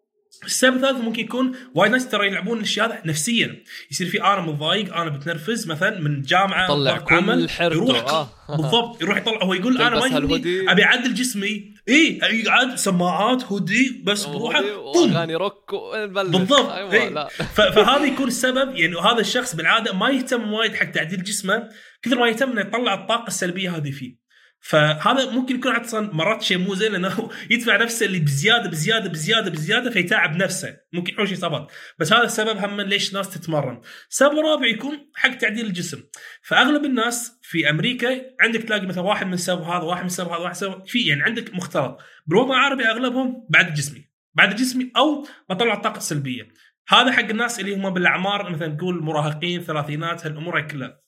السبب الثالث ممكن يكون وايد ناس ترى يلعبون الشيء هذا نفسيا يصير في أنا متضايق أنا بتنرفز مثلا من جامعة طلع عمل، كل حرته، يروح آه. بالضبط يروح يطلع هو يقول أنا ما يهمني. أبي أعدل جسمي إي يقعد سماعات هودي بس بروحه طم واغاني روك بالضبط أيوه إيه. فهذا يكون السبب يعني هذا الشخص بالعادة ما يهتم وايد حق تعديل جسمه كثر ما يهتم إنه يطلع الطاقة السلبية هذه فيه فهذا ممكن يكون أصلا مرات شيء مو زين لأنه يدفع نفسه اللي بزيادة بزيادة بزيادة بزيادة فيتعب نفسه. ممكن يحوش اصابات بس هذا السبب هم ليش ناس تتمرن. سبب رابع يكون حق تعديل الجسم. فأغلب الناس في أمريكا عندك تلاقي مثلا واحد من السبب هذا واحد من السبب هذا واحد السبب في يعني عندك مختلط. بالوطن العربي أغلبهم بعد جسمي. بعد جسمي أو بطلع الطاقه السلبيه هذا حق الناس اللي هم بالأعمار مثلا نقول مراهقين ثلاثينات هالأمور كلها.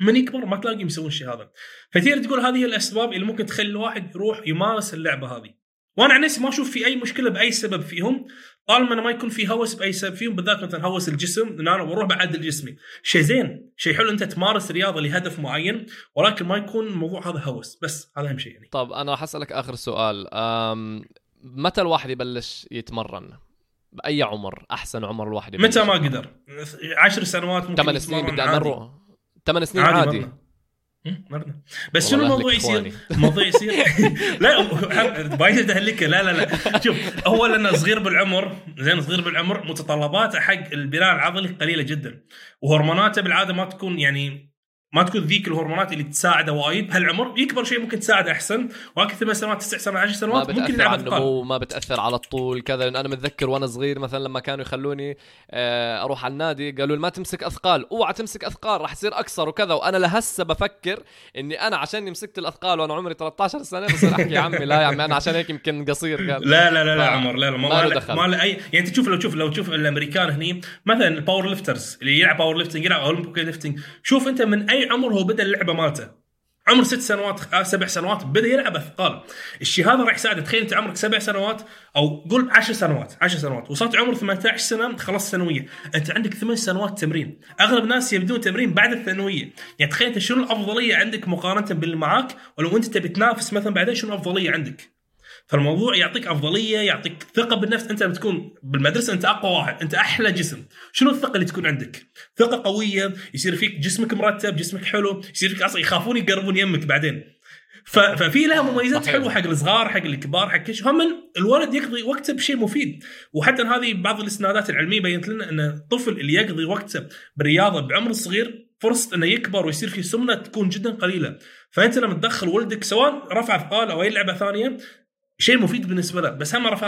من يكبر ما تلاقيهم يسوون الشيء هذا. فتقدر تقول هذه هي الأسباب اللي ممكن تخلي الواحد يروح يمارس اللعبة هذه. وأنا عن نفسي ما أشوف في أي مشكلة بأي سبب فيهم طالما انه ما يكون في هوس بأي سبب فيهم بالذات مثلا هوس الجسم ان أنا بروح بعدل جسمي شيء زين شيء حلو أنت تمارس رياضة لهدف معين ولكن ما يكون الموضوع هذا هوس. بس هذا أهم شيء يعني. طب أنا راح أسألك آخر سؤال. أم... متى الواحد يبلش يتمرن؟ بأي عمر؟ أحسن عمر الواحد يبلش؟ متى ما قدر. عشر سنوات ممكن ثمان سنين يتمرن بدي. امره ثمان سنين عادي, مرنا بس شنو الموضوع يصير؟ الموضوع يصير؟ لا بايد اهلك لا لا لا. شوف هو لأنه صغير بالعمر زين صغير بالعمر متطلباته حق البناء العضلي قليلة جدا. وهرموناته بالعادة ما تكون يعني ما تكون ذيك الهرمونات اللي تساعده وايد. بهالعمر يكبر شيء ممكن تساعده أحسن ولكن ثمان سنوات تسع سنوات عشر ما سنوات ممكن يلعب على اثقال النمو ما بتأثر على الطول كذا. لأن أنا متذكر وأنا صغير مثلا لما كانوا يخلوني آه، أروح على النادي قالوا لي ما تمسك أثقال. أوعى تمسك أثقال راح تصير أكثر وكذا. وأنا لهسه بفكر إني أنا عشان مسكت الأثقال وأنا عمري 13 سنة بصير أحكي يا عمي لا يا عمي أنا عشان هيك يمكن قصير قال لا لا لا لا عمر لا لا ما, ما له ما, دخل. ما له اي يعني أنت تشوف لو تشوف لو تشوف الأمريكان هني مثلا ال powerlifters اللي يلعب powerlifting يلعب Olympic lifting شوف أنت من أي عمر هو بدأ اللعبة مالته. عمر ست سنوات آه، سبع سنوات بدأ يلعب أثقال. الشيء هذا راح يساعده. تخيل أنت عمرك سبع سنوات أو قول 10 سنوات 10 سنوات وصلت عمر 18 سنة خلصت ثانوية. أنت عندك ثمان سنوات تمرين. أغلب الناس يبدون تمرين بعد الثانوية. يعني تخيل أنت شنو الأفضلية عندك مقارنة باللي معاك ولو أنت تبي تنافس مثلا بعدين شنو الأفضلية عندك؟ فالموضوع يعطيك أفضلية يعطيك ثقة بالنفس. أنت لما تكون بالمدرسة أنت أقوى واحد أنت أحلى جسم. شنو الثقة اللي تكون عندك؟ ثقة قوية يصير فيك جسمك مرتب جسمك حلو يصير فيك أصلا يخافون يقربون يمك بعدين. ففي لها مميزات صحيح. حلوة حق الصغار حق الكبار حق كل هم الولد يقضي وقته بشيء مفيد. وحتى هذه بعض الاستنادات العلمية بينت لنا إن الطفل اللي يقضي وقته بالرياضة بعمر صغير فرصة إنه يكبر ويصير في سمنة تكون جدا قليلة. فأنت لما تدخل ولدك سواء رفع اثقال أو اي لعبه ثانية شيء مفيد بالنسبة له بس هم رفع